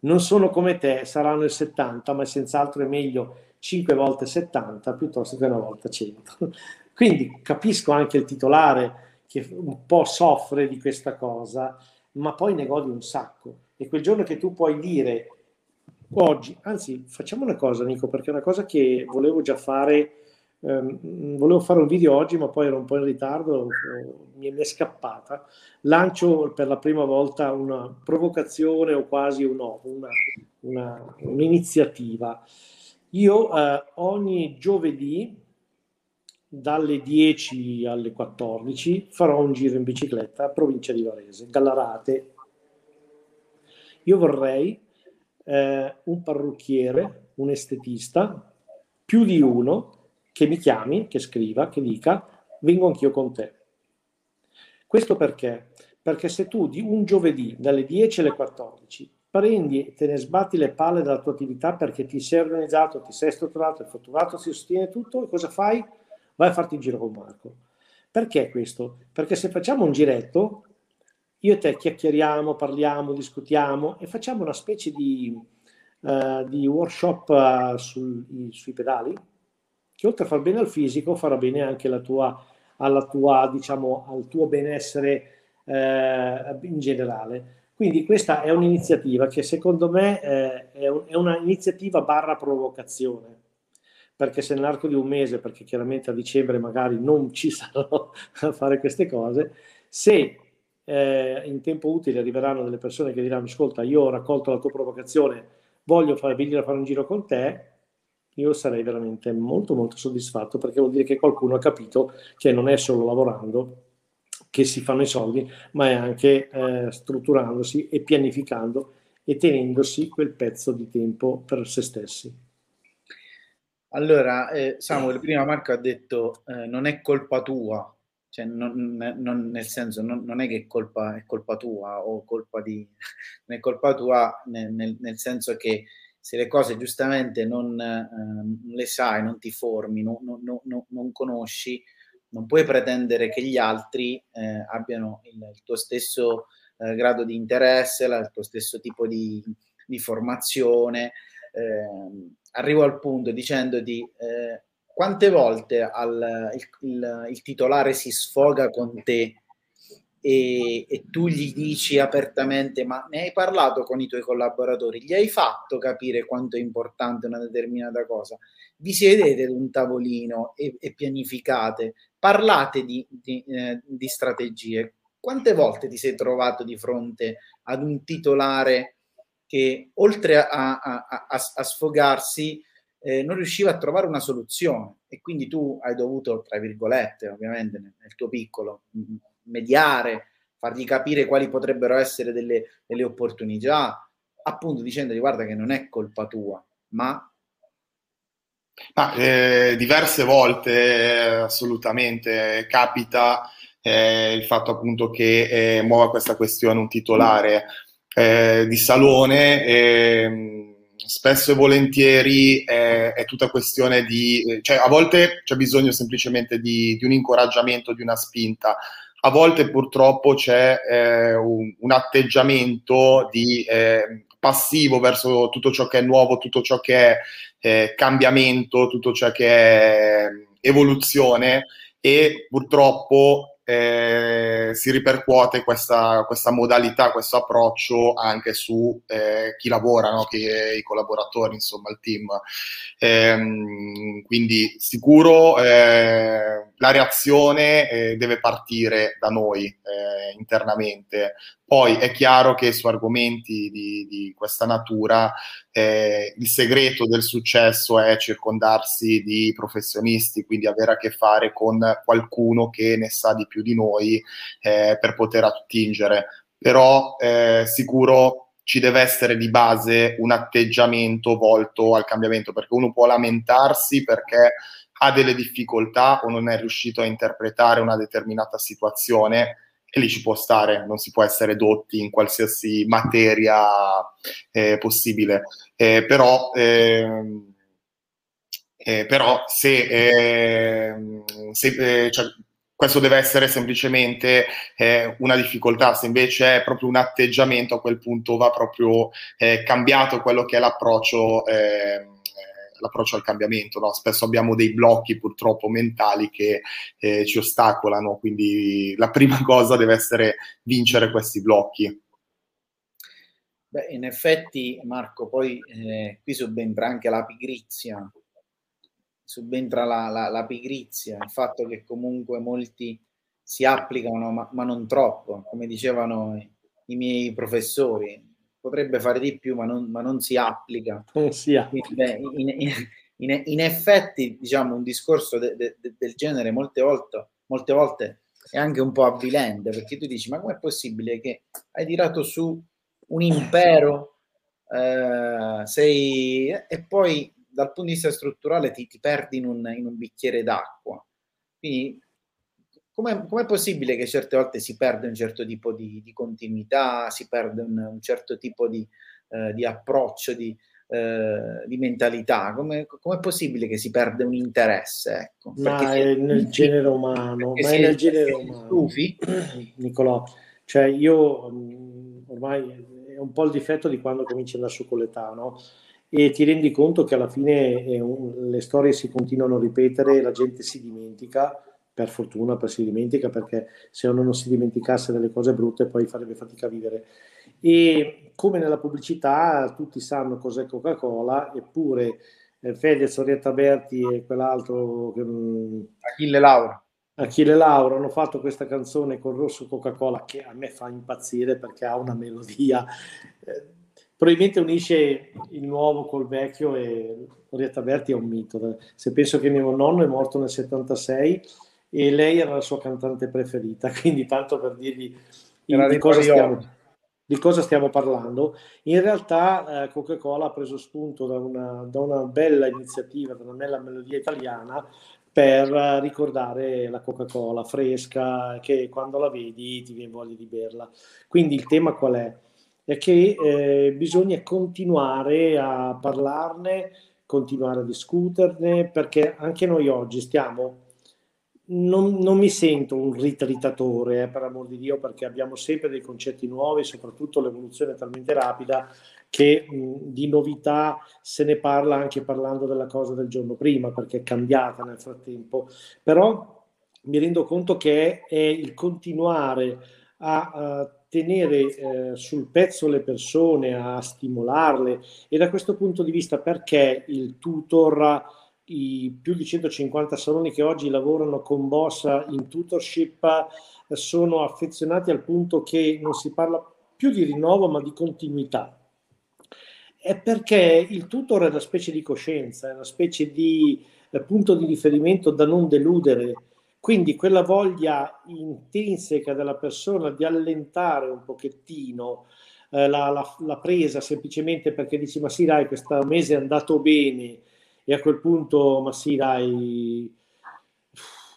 Non sono come te, saranno il 70, ma senz'altro è meglio 5 volte 70 piuttosto che una volta 100. Quindi capisco anche il titolare che un po' soffre di questa cosa, ma poi ne godi un sacco. E quel giorno che tu puoi dire oggi, anzi facciamo una cosa Nico, perché è una cosa che volevo già fare, ehm, volevo fare un video oggi ma poi ero un po' in ritardo, mi è scappata, lancio per la prima volta una provocazione o quasi un, una, una, un'iniziativa. Io eh, ogni giovedì dalle 10 alle 14 farò un giro in bicicletta a provincia di Varese, Gallarate. Io vorrei eh, un parrucchiere, un estetista, più di uno che mi chiami, che scriva, che dica vengo anch'io con te. Questo perché? Perché se tu di un giovedì dalle 10 alle 14 prendi e te ne sbatti le palle della tua attività perché ti sei organizzato, ti sei strutturato, hai fatturato, si sostiene tutto, e cosa fai? Vai a farti il giro con Marco. Perché questo? Perché se facciamo un giretto, io e te chiacchieriamo, parliamo, discutiamo e facciamo una specie di, uh, di workshop uh, sul, sui pedali, che oltre a far bene al fisico farà bene anche la tua, alla tua, diciamo, al tuo benessere uh, in generale. Quindi questa è un'iniziativa che secondo me eh, è, un, è un'iniziativa barra provocazione. Perché se nell'arco di un mese, perché chiaramente a dicembre magari non ci sarò a fare queste cose, se eh, in tempo utile arriveranno delle persone che diranno ascolta io ho raccolto la tua provocazione, voglio fare, venire a fare un giro con te, io sarei veramente molto molto soddisfatto perché vuol dire che qualcuno ha capito che non è solo lavorando che si fanno i soldi, ma è anche eh, strutturandosi e pianificando e tenendosi quel pezzo di tempo per se stessi. Allora, eh, Samuel, prima Marco ha detto eh, non è colpa tua, cioè, non, non, nel senso non, non, è che colpa, è colpa tua o colpa di... non è colpa tua nel, nel, nel senso che se le cose giustamente non eh, le sai, non ti formi, non conosci, non puoi pretendere che gli altri eh, abbiano il, il, tuo stesso eh, grado di interesse, la, il tuo stesso tipo di, di formazione. Eh, arrivo al punto dicendoti eh, quante volte al, il, il, il, titolare si sfoga con te e, e, tu gli dici apertamente ma ne hai parlato con i tuoi collaboratori, gli hai fatto capire quanto è importante una determinata cosa, vi siedete ad un tavolino e, e pianificate, parlate di, di, eh, di strategie. Quante volte ti sei trovato di fronte ad un titolare che oltre a, a, a, a sfogarsi eh, non riusciva a trovare una soluzione e quindi tu hai dovuto, tra virgolette, ovviamente nel, nel tuo piccolo, mediare, fargli capire quali potrebbero essere delle, delle opportunità, appunto dicendogli guarda che non è colpa tua, ma ma, eh, diverse volte assolutamente capita eh, il fatto appunto che eh, muova questa questione un titolare eh, di salone. Ehm, spesso e volentieri è, è, tutta questione di, cioè a volte c'è bisogno semplicemente di, di un incoraggiamento, di una spinta, a volte purtroppo c'è eh, un, un, atteggiamento di eh, passivo verso tutto ciò che è nuovo, tutto ciò che è eh, cambiamento, tutto ciò che è evoluzione e purtroppo eh, si ripercuote questa, questa, modalità, questo approccio anche su eh, chi lavora, no? che, i collaboratori, insomma, il team. Eh, quindi sicuro eh, la reazione eh, deve partire da noi eh, internamente. Poi è chiaro che su argomenti di, di questa natura eh, il segreto del successo è circondarsi di professionisti, quindi avere a che fare con qualcuno che ne sa di più di noi eh, per poter attingere. Però eh, sicuro ci deve essere di base un atteggiamento volto al cambiamento, perché uno può lamentarsi perché ha delle difficoltà o non è riuscito a interpretare una determinata situazione e lì ci può stare, non si può essere dotti in qualsiasi materia eh, possibile. Eh, però ehm, Eh, però se, eh, se eh, cioè, questo deve essere semplicemente eh, una difficoltà, se invece è proprio un atteggiamento a quel punto va proprio eh, cambiato quello che è l'approccio, eh, l'approccio al cambiamento. No? Spesso abbiamo dei blocchi purtroppo mentali che eh, ci ostacolano, quindi la prima cosa deve essere vincere questi blocchi. Beh, in effetti, Marco, poi eh, qui subentra anche la pigrizia, subentra la, la, la, pigrizia, il fatto che comunque molti si applicano, ma, ma non troppo, come dicevano i, miei professori, potrebbe fare di più, ma non, ma non si applica. Non si applica. in, in, in, in, effetti, diciamo, un discorso de, de, de, del genere molte volte, molte volte è anche un po' avvilente, perché tu dici, ma com'è possibile che hai tirato su un impero eh, sei, e poi dal punto di vista strutturale ti, ti perdi in un, in un, bicchiere d'acqua. Quindi com'è, com'è, possibile che certe volte si perde un certo tipo di, di continuità, si perde un, un certo tipo di, eh, di approccio, di, eh, di mentalità? Come, com'è possibile che si perde un interesse? Ecco? Ma è nel genere umano, ma è nel genere umano. Stufi? Nicolò, cioè io mm, ormai è un po' il difetto di quando cominci ad andare su con l'età, no? e ti rendi conto che alla fine un, le storie si continuano a ripetere, la gente si dimentica, per fortuna per si dimentica perché se uno non si dimenticasse delle cose brutte poi farebbe fatica a vivere. E come nella pubblicità tutti sanno cos'è Coca-Cola, eppure eh, Fedez, Orietta Berti e quell'altro... Mm, Achille Laura. Achille Laura hanno fatto questa canzone con Rosso Coca-Cola che a me fa impazzire perché ha una melodia... Eh, probabilmente unisce il nuovo col vecchio e Orietta Berti è un mito. Se penso che mio nonno è morto nel 76 e lei era la sua cantante preferita, quindi tanto per dirvi di cosa, stiamo, di cosa, stiamo, parlando. In realtà eh, Coca-Cola ha preso spunto da una, da una, bella iniziativa, da una bella melodia italiana per ricordare la Coca-Cola fresca che quando la vedi ti viene voglia di berla. Quindi il tema qual è? è che eh, bisogna continuare a parlarne, continuare a discuterne, perché anche noi oggi stiamo, non, non mi sento un ritritatore, eh, per amor di Dio, perché abbiamo sempre dei concetti nuovi, soprattutto l'evoluzione è talmente rapida che mh, di novità se ne parla anche parlando della cosa del giorno prima, perché è cambiata nel frattempo. Però mi rendo conto che è, è il continuare a, a tenere eh, sul pezzo le persone, a stimolarle e da questo punto di vista perché il tutor, i più di 150 saloni che oggi lavorano con Bossa in tutorship eh, sono affezionati al punto che non si parla più di rinnovo ma di continuità. È perché il tutor è una specie di coscienza, è una specie di eh, punto di riferimento da non deludere quindi quella voglia intrinseca della persona di allentare un pochettino eh, la, la, la, presa semplicemente perché dici ma sì dai questo mese è andato bene e a quel punto ma sì dai.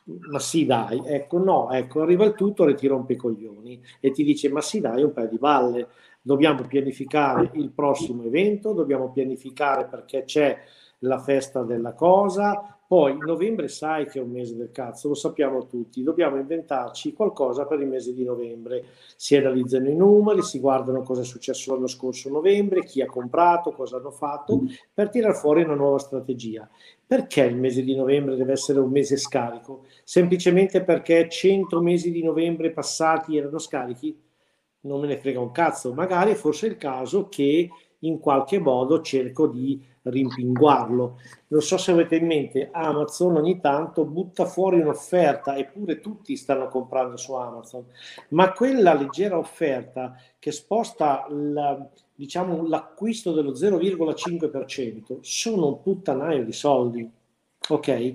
Ma sì dai ecco no ecco arriva il tutto e ti rompe i coglioni e ti dice ma sì dai un paio di balle. Dobbiamo pianificare il prossimo evento dobbiamo pianificare perché c'è la festa della cosa poi novembre sai che è un mese del cazzo, lo sappiamo tutti, dobbiamo inventarci qualcosa per il mese di novembre. Si analizzano i numeri, si guardano cosa è successo l'anno scorso novembre, chi ha comprato, cosa hanno fatto, per tirare fuori una nuova strategia. Perché il mese di novembre deve essere un mese scarico? Semplicemente perché 100 mesi di novembre passati erano scarichi? Non me ne frega un cazzo, magari forse è il caso che in qualche modo cerco di rimpinguarlo. Non so se avete in mente, Amazon ogni tanto butta fuori un'offerta, eppure tutti stanno comprando su Amazon, ma quella leggera offerta che sposta la, diciamo, l'acquisto dello 0,5% sono un puttanaio di soldi. Ok?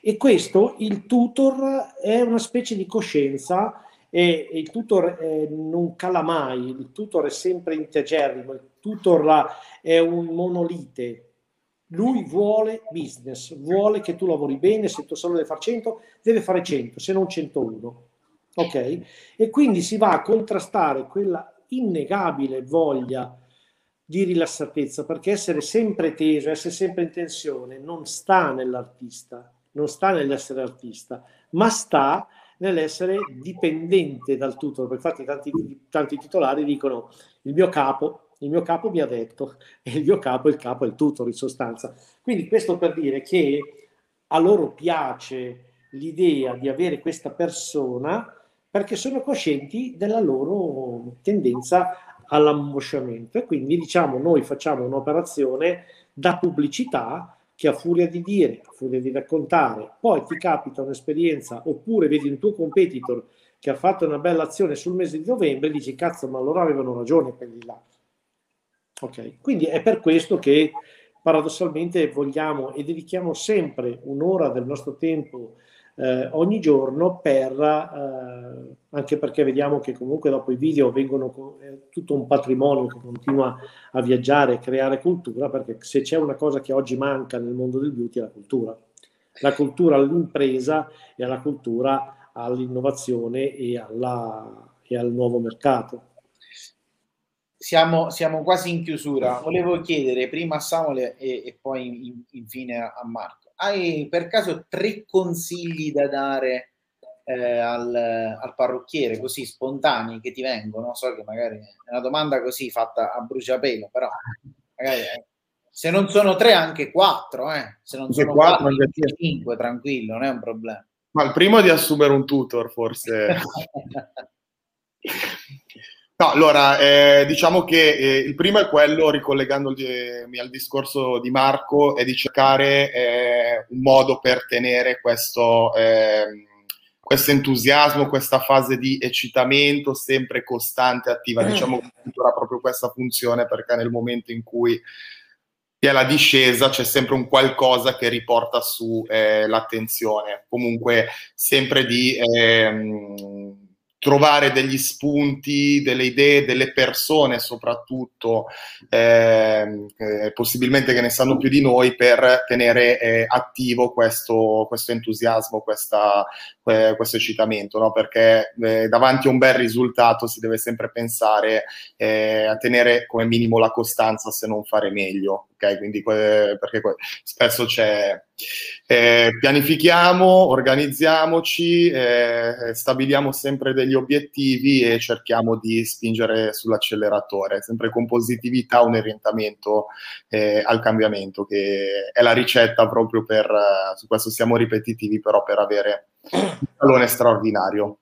E questo il tutor è una specie di coscienza e il tutor eh, non cala mai, il tutor è sempre integerrimo, il tutor è un monolite, lui vuole business, vuole che tu lavori bene, se tu solo deve fare 100, deve fare 100, se non 101. Ok? E quindi si va a contrastare quella innegabile voglia di rilassatezza, perché essere sempre teso, essere sempre in tensione non sta nell'artista, non sta nell'essere artista, ma sta nell'essere dipendente dal tutor. Infatti tanti, tanti titolari dicono il mio capo, il mio capo mi ha detto, e il mio capo, il capo è il tutor in sostanza. Quindi questo per dire che a loro piace l'idea di avere questa persona perché sono coscienti della loro tendenza all'ammosciamento e quindi diciamo noi facciamo un'operazione da pubblicità che a furia di dire, a furia di raccontare, poi ti capita un'esperienza oppure vedi un tuo competitor che ha fatto una bella azione sul mese di novembre e dici cazzo ma loro avevano ragione quelli là. Ok, quindi è per questo che paradossalmente vogliamo e dedichiamo sempre un'ora del nostro tempo eh, ogni giorno per, eh, anche perché vediamo che comunque dopo i video vengono è tutto un patrimonio che continua a viaggiare e creare cultura, perché se c'è una cosa che oggi manca nel mondo del beauty è la cultura. La cultura all'impresa e la cultura all'innovazione e, alla, e al nuovo mercato. Siamo, siamo, quasi in chiusura. Volevo chiedere prima a Samuele e, e poi in, infine a Marco hai per caso tre consigli da dare eh, al, al, parrucchiere, così spontanei che ti vengono? So che magari è una domanda così fatta a bruciapelo, però magari eh, se non sono tre, anche quattro, eh. se non sono quattro, quattro anche cinque, tranquillo, non è un problema. Ma il primo è di assumere un tutor, forse. No, allora, eh, diciamo che eh, il primo è quello, ricollegandomi al discorso di Marco, è di cercare eh, un modo per tenere questo, ehm, questo, entusiasmo, questa fase di eccitamento sempre costante, attiva. Mm. Diciamo che ha proprio questa funzione perché nel momento in cui è la discesa c'è sempre un qualcosa che riporta su eh, l'attenzione. Comunque sempre di... Ehm, trovare degli spunti, delle idee, delle persone soprattutto, eh, eh, possibilmente che ne sanno più di noi, per tenere eh, attivo questo, questo entusiasmo, questa, questo eccitamento, no? perché eh, davanti a un bel risultato si deve sempre pensare eh, a tenere come minimo la costanza se non fare meglio. Okay? Quindi, perché spesso c'è eh, pianifichiamo, organizziamoci, eh, stabiliamo sempre degli obiettivi e cerchiamo di spingere sull'acceleratore, sempre con positività, un orientamento eh, al cambiamento, che è la ricetta proprio per, su questo siamo ripetitivi, però per avere un salone straordinario.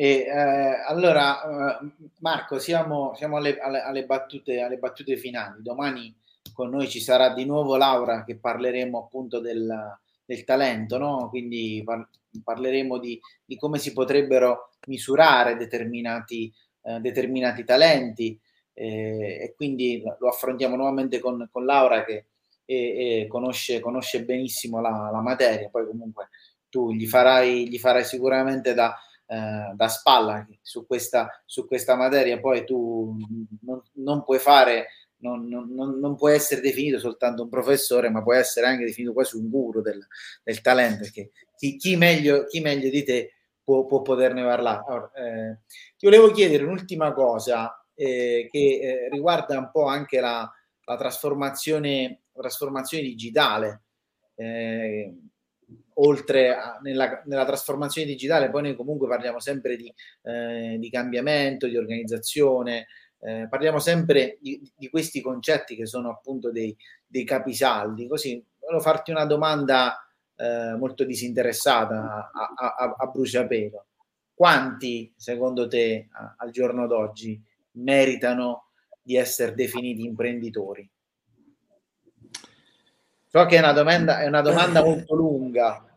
E, eh, allora, eh, Marco, siamo, siamo alle, alle, alle, battute, alle battute finali. Domani con noi ci sarà di nuovo Laura che parleremo appunto del, del talento, no? quindi par- parleremo di, di, come si potrebbero misurare determinati, eh, determinati talenti eh, e quindi lo affrontiamo nuovamente con, con Laura che e, e conosce, conosce, benissimo la, la, materia, poi comunque tu gli farai, gli farai sicuramente da, eh, da spalla su questa, su questa materia, poi tu non, non puoi fare non, non, non, può essere definito soltanto un professore, ma può essere anche definito quasi un guru del, del talento, perché chi, chi, meglio, chi, meglio, di te può, può poterne parlare. Allora, eh, ti volevo chiedere un'ultima cosa eh, che eh, riguarda un po' anche la, la trasformazione, trasformazione digitale. Oltre a, nella, nella, trasformazione digitale, poi noi comunque parliamo sempre di, eh, di cambiamento, di organizzazione, eh, parliamo sempre di, di, questi concetti che sono appunto dei, dei capisaldi. Così volevo farti una domanda eh, molto disinteressata a, a, a, bruciapelo. Quanti, secondo te, a, al giorno d'oggi, meritano di essere definiti imprenditori? So che è una domanda, è una domanda molto lunga.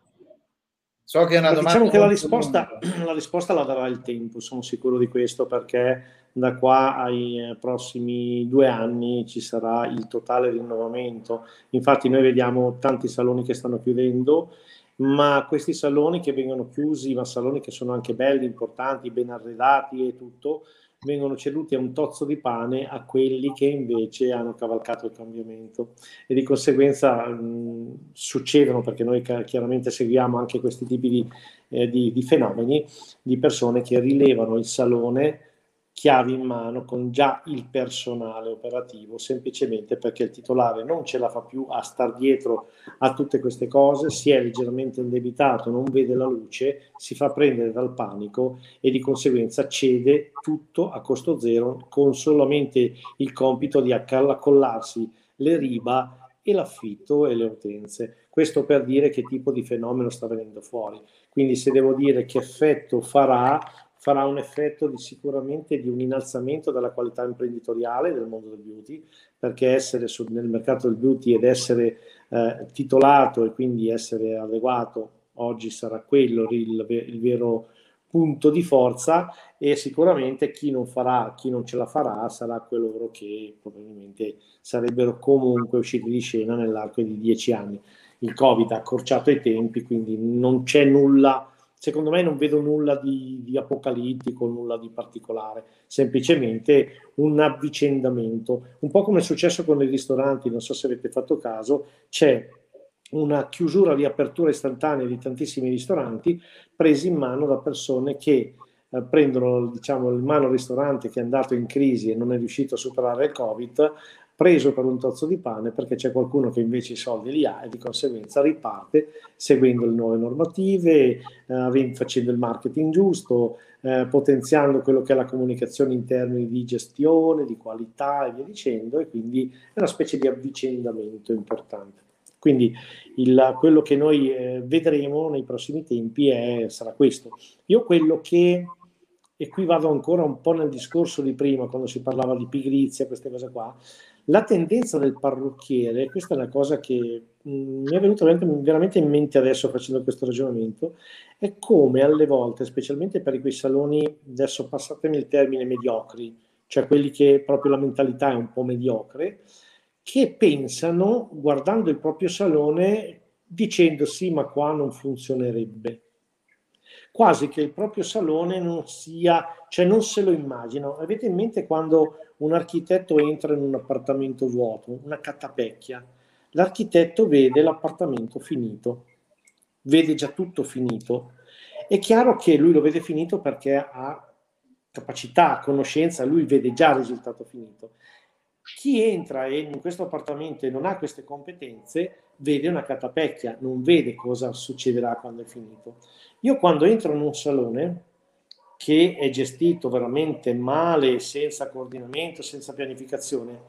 So che è una domanda. Diciamo che la risposta, la risposta la darà il tempo, sono sicuro di questo, perché da qua ai eh, prossimi due anni ci sarà il totale rinnovamento. Infatti noi vediamo tanti saloni che stanno chiudendo, ma questi saloni che vengono chiusi, ma saloni che sono anche belli, importanti, ben arredati e tutto, vengono ceduti a un tozzo di pane a quelli che invece hanno cavalcato il cambiamento. E di conseguenza mh, succedono, perché noi chiaramente seguiamo anche questi tipi di, eh, di, di fenomeni, di persone che rilevano il salone chiavi in mano con già il personale operativo, semplicemente perché il titolare non ce la fa più a star dietro a tutte queste cose, si è leggermente indebitato, non vede la luce, si fa prendere dal panico e di conseguenza cede tutto a costo zero con solamente il compito di accollarsi le riba e l'affitto e le utenze. Questo per dire che tipo di fenomeno sta venendo fuori. Quindi se devo dire che effetto farà, farà un effetto di, sicuramente di un innalzamento della qualità imprenditoriale del mondo del beauty, perché essere su, nel mercato del beauty ed essere eh, titolato e quindi essere adeguato oggi sarà quello il, il vero punto di forza e sicuramente chi non farà, chi non ce la farà sarà quello che probabilmente sarebbero comunque usciti di scena nell'arco di dieci anni. Il Covid ha accorciato i tempi, quindi non c'è nulla, secondo me non vedo nulla di, di apocalittico, nulla di particolare, semplicemente un avvicendamento, un po' come è successo con i ristoranti, non so se avete fatto caso, c'è una chiusura, riapertura istantanea di tantissimi ristoranti presi in mano da persone che eh, prendono diciamo, in mano il ristorante che è andato in crisi e non è riuscito a superare il Covid, preso per un tozzo di pane perché c'è qualcuno che invece i soldi li ha e di conseguenza riparte seguendo le nuove normative, eh, facendo il marketing giusto, eh, potenziando quello che è la comunicazione in termini di gestione, di qualità e via dicendo e quindi è una specie di avvicendamento importante. Quindi il, quello che noi eh, vedremo nei prossimi tempi è, sarà questo. Io quello che, e qui vado ancora un po' nel discorso di prima, quando si parlava di pigrizia, queste cose qua, la tendenza del parrucchiere, questa è una cosa che mm, mi è venuta veramente in mente adesso facendo questo ragionamento, è come alle volte, specialmente per quei saloni, adesso passatemi il termine mediocri, cioè quelli che proprio la mentalità è un po' mediocre, che pensano, guardando il proprio salone, dicendo sì, ma qua non funzionerebbe. Quasi che il proprio salone non sia, cioè non se lo immagino. Avete in mente quando un architetto entra in un appartamento vuoto, una catapecchia, l'architetto vede l'appartamento finito, vede già tutto finito. È chiaro che lui lo vede finito perché ha capacità, conoscenza, lui vede già il risultato finito. Chi entra in questo appartamento e non ha queste competenze vede una catapecchia, non vede cosa succederà quando è finito. Io quando entro in un salone che è gestito veramente male, senza coordinamento, senza pianificazione,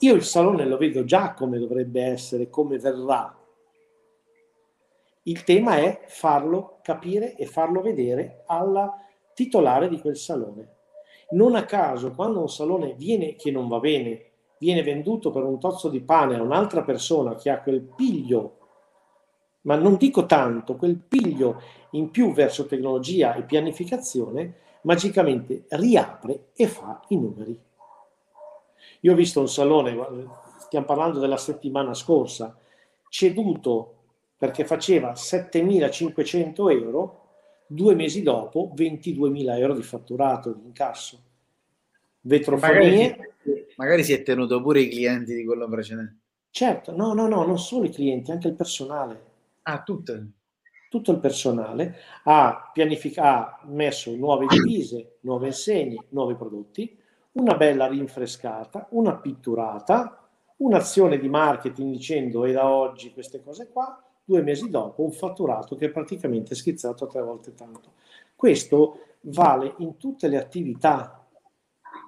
io il salone lo vedo già come dovrebbe essere, come verrà. Il tema è farlo capire e farlo vedere alla titolare di quel salone. Non a caso, quando un salone viene, che non va bene, viene venduto per un tozzo di pane a un'altra persona che ha quel piglio, ma non dico tanto, quel piglio in più verso tecnologia e pianificazione, magicamente riapre e fa i numeri. Io ho visto un salone, stiamo parlando della settimana scorsa, ceduto perché faceva 7.500 euro due mesi dopo 22.000 euro di fatturato di incasso. Vetrofonie. Magari, magari si è tenuto pure i clienti di quello precedente. Certo, no, no, no, non solo i clienti, anche il personale. Ah, tutto? Tutto il personale ha, pianific- ha messo nuove divise, nuove insegne, nuovi prodotti, una bella rinfrescata, una pitturata, un'azione di marketing dicendo e da oggi queste cose qua, due mesi dopo un fatturato che è praticamente schizzato a tre volte tanto. Questo vale in tutte le attività,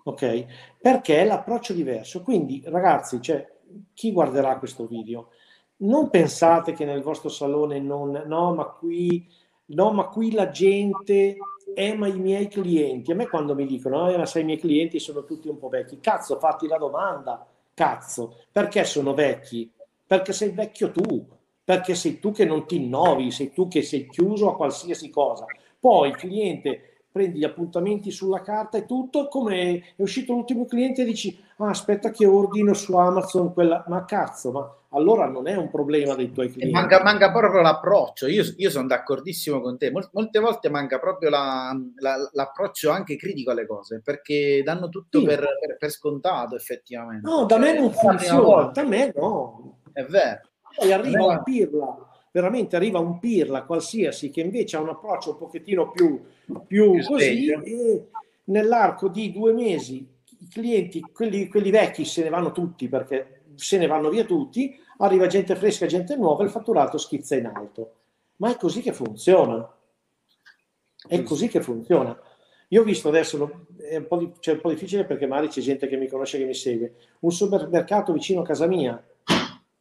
ok? Perché è l'approccio diverso. Quindi, ragazzi, cioè, chi guarderà questo video? Non pensate che nel vostro salone non, no, ma qui, no, ma qui la gente è ma i miei clienti. A me quando mi dicono, eh, ma sai, i miei clienti sono tutti un po' vecchi. Cazzo, fatti la domanda. Cazzo, perché sono vecchi? Perché sei vecchio tu perché sei tu che non ti innovi, sei tu che sei chiuso a qualsiasi cosa. Poi il cliente prendi gli appuntamenti sulla carta e tutto, come è uscito l'ultimo cliente e dici, ah, aspetta che ordino su Amazon quella, ma cazzo, ma allora non è un problema dei tuoi clienti. Manca, manca, proprio l'approccio, io, io, sono d'accordissimo con te, Mol, molte volte manca proprio la, la, l'approccio anche critico alle cose, perché danno tutto sì. per, per, per, scontato effettivamente. No, da me non cioè, funziona, da me no. È vero. Poi arriva un pirla, veramente arriva un pirla qualsiasi che invece ha un approccio un pochettino più, più, così e nell'arco di due mesi i clienti, quelli, quelli vecchi se ne vanno tutti perché se ne vanno via tutti, arriva gente fresca, gente nuova, il fatturato schizza in alto. Ma è così che funziona. È così che funziona. Io ho visto adesso, è un, po', di, cioè un po' difficile perché magari c'è gente che mi conosce, che mi segue, un supermercato vicino a casa mia,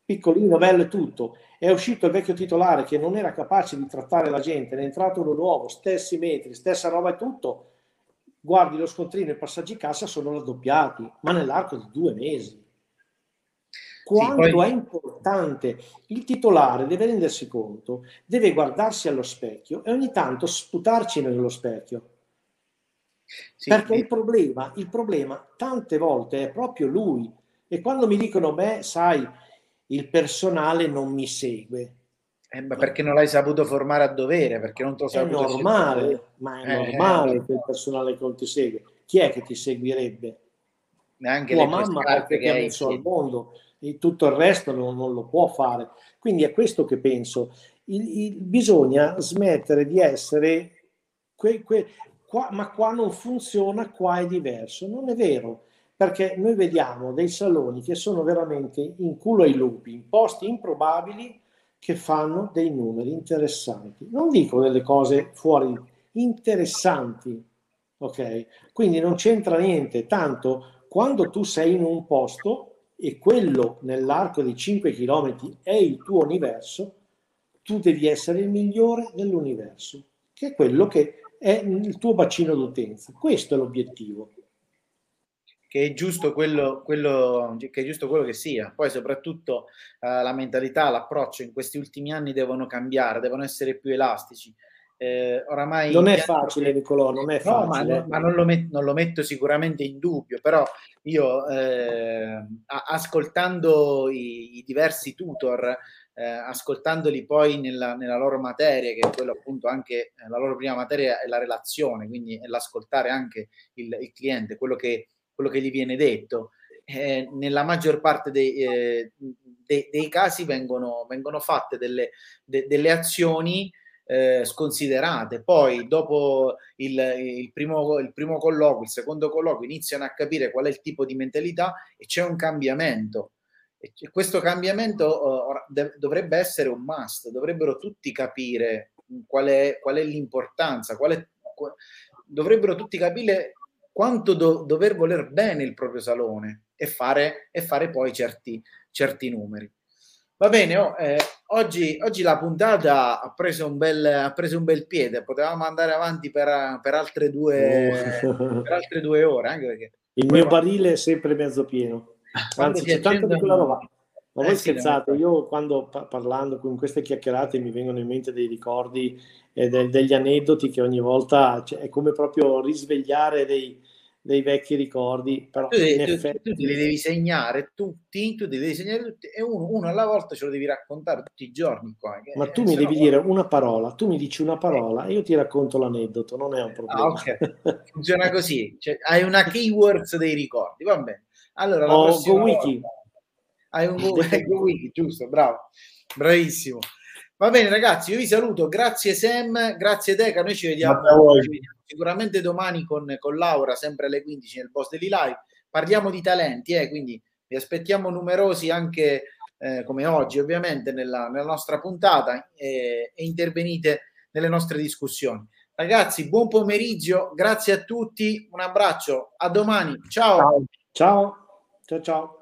piccolino, bello e tutto, è uscito il vecchio titolare che non era capace di trattare la gente, ne è entrato uno nuovo, stessi metri, stessa roba e tutto, guardi lo scontrino e i passaggi cassa sono raddoppiati, ma nell'arco di due mesi. Quanto sì, poi... è importante il titolare deve rendersi conto, deve guardarsi allo specchio e ogni tanto sputarci nello specchio. Sì, Perché sì. Il, problema, il problema tante volte è proprio lui. E quando mi dicono, beh, sai, il personale non mi segue. Eh, perché non l'hai saputo formare a dovere, perché non te lo È normale, ma è eh, normale eh, che il personale non ti segue. Chi è che ti seguirebbe? Neanche Tua mamma perché ti ha messo al mondo e tutto il resto non, non, lo può fare. Quindi è questo che penso. Il, il, bisogna smettere di essere que, que, qua, ma qua non funziona, qua è diverso. Non è vero perché noi vediamo dei saloni che sono veramente in culo ai lupi, in posti improbabili che fanno dei numeri interessanti. Non dico delle cose fuori interessanti, ok? Quindi non c'entra niente, tanto quando tu sei in un posto e quello nell'arco di 5 km è il tuo universo, tu devi essere il migliore dell'universo, che è quello che è il tuo bacino d'utenza. Questo è l'obiettivo che è giusto quello, quello, che, è giusto quello che sia. Poi soprattutto eh, la mentalità, l'approccio in questi ultimi anni devono cambiare, devono essere più elastici. Eh, oramai non è facile, Nicolò, non è facile. No, ma, non, ma non, lo met- non, lo metto sicuramente in dubbio, però io eh, ascoltando i, i, diversi tutor, eh, ascoltandoli poi nella, nella, loro materia, che è quello appunto anche la loro prima materia è la relazione, quindi è l'ascoltare anche il, il cliente, quello che quello che gli viene detto. Eh, nella maggior parte dei, eh, dei, dei casi vengono, vengono fatte delle, de, delle azioni eh, sconsiderate. Poi, dopo il, il, primo, il primo colloquio, il secondo colloquio, iniziano a capire qual è il tipo di mentalità e c'è un cambiamento. E questo cambiamento uh, dovrebbe essere un must, dovrebbero tutti capire qual è, qual è l'importanza, qual è, dovrebbero tutti capire quanto do, dover voler bene il proprio salone e fare, e fare poi certi, certi numeri. Va bene, oh, eh, oggi, oggi, la puntata ha preso, un bel, ha preso un bel piede, potevamo andare avanti per, per, altre, due, oh. per altre due ore. Anche perché il mio barile è sempre mezzo pieno, anzi c'è tanta di quella roba. Ma voi eh sì, scherzate, io quando pa- parlando con queste chiacchierate mi vengono in mente dei ricordi e eh, de- degli aneddoti che ogni volta cioè, è come proprio risvegliare dei, dei vecchi ricordi, però tu, in tu, effetti... tu li devi segnare tutti, tu li devi segnare tutti e uno, uno, alla volta ce lo devi raccontare tutti i giorni qua. Ma tu mi devi no... dire una parola, tu mi dici una parola e io ti racconto l'aneddoto, non è un problema. Ah, okay. Funziona così, cioè, hai una keywords dei ricordi, va bene. Allora, la oh, Go Wiki. Hai un go Wiki, giusto, bravo, bravissimo. Va bene ragazzi, io vi saluto, grazie Sam, grazie Deca, noi ci vediamo, ci vediamo sicuramente domani con, con, Laura, sempre alle 15 nel post degli live, parliamo di talenti, eh, quindi vi aspettiamo numerosi anche eh, come oggi ovviamente nella, nella nostra puntata eh, e intervenite nelle nostre discussioni. Ragazzi, buon pomeriggio, grazie a tutti, un abbraccio, a domani. Ciao, ciao, ciao. ciao.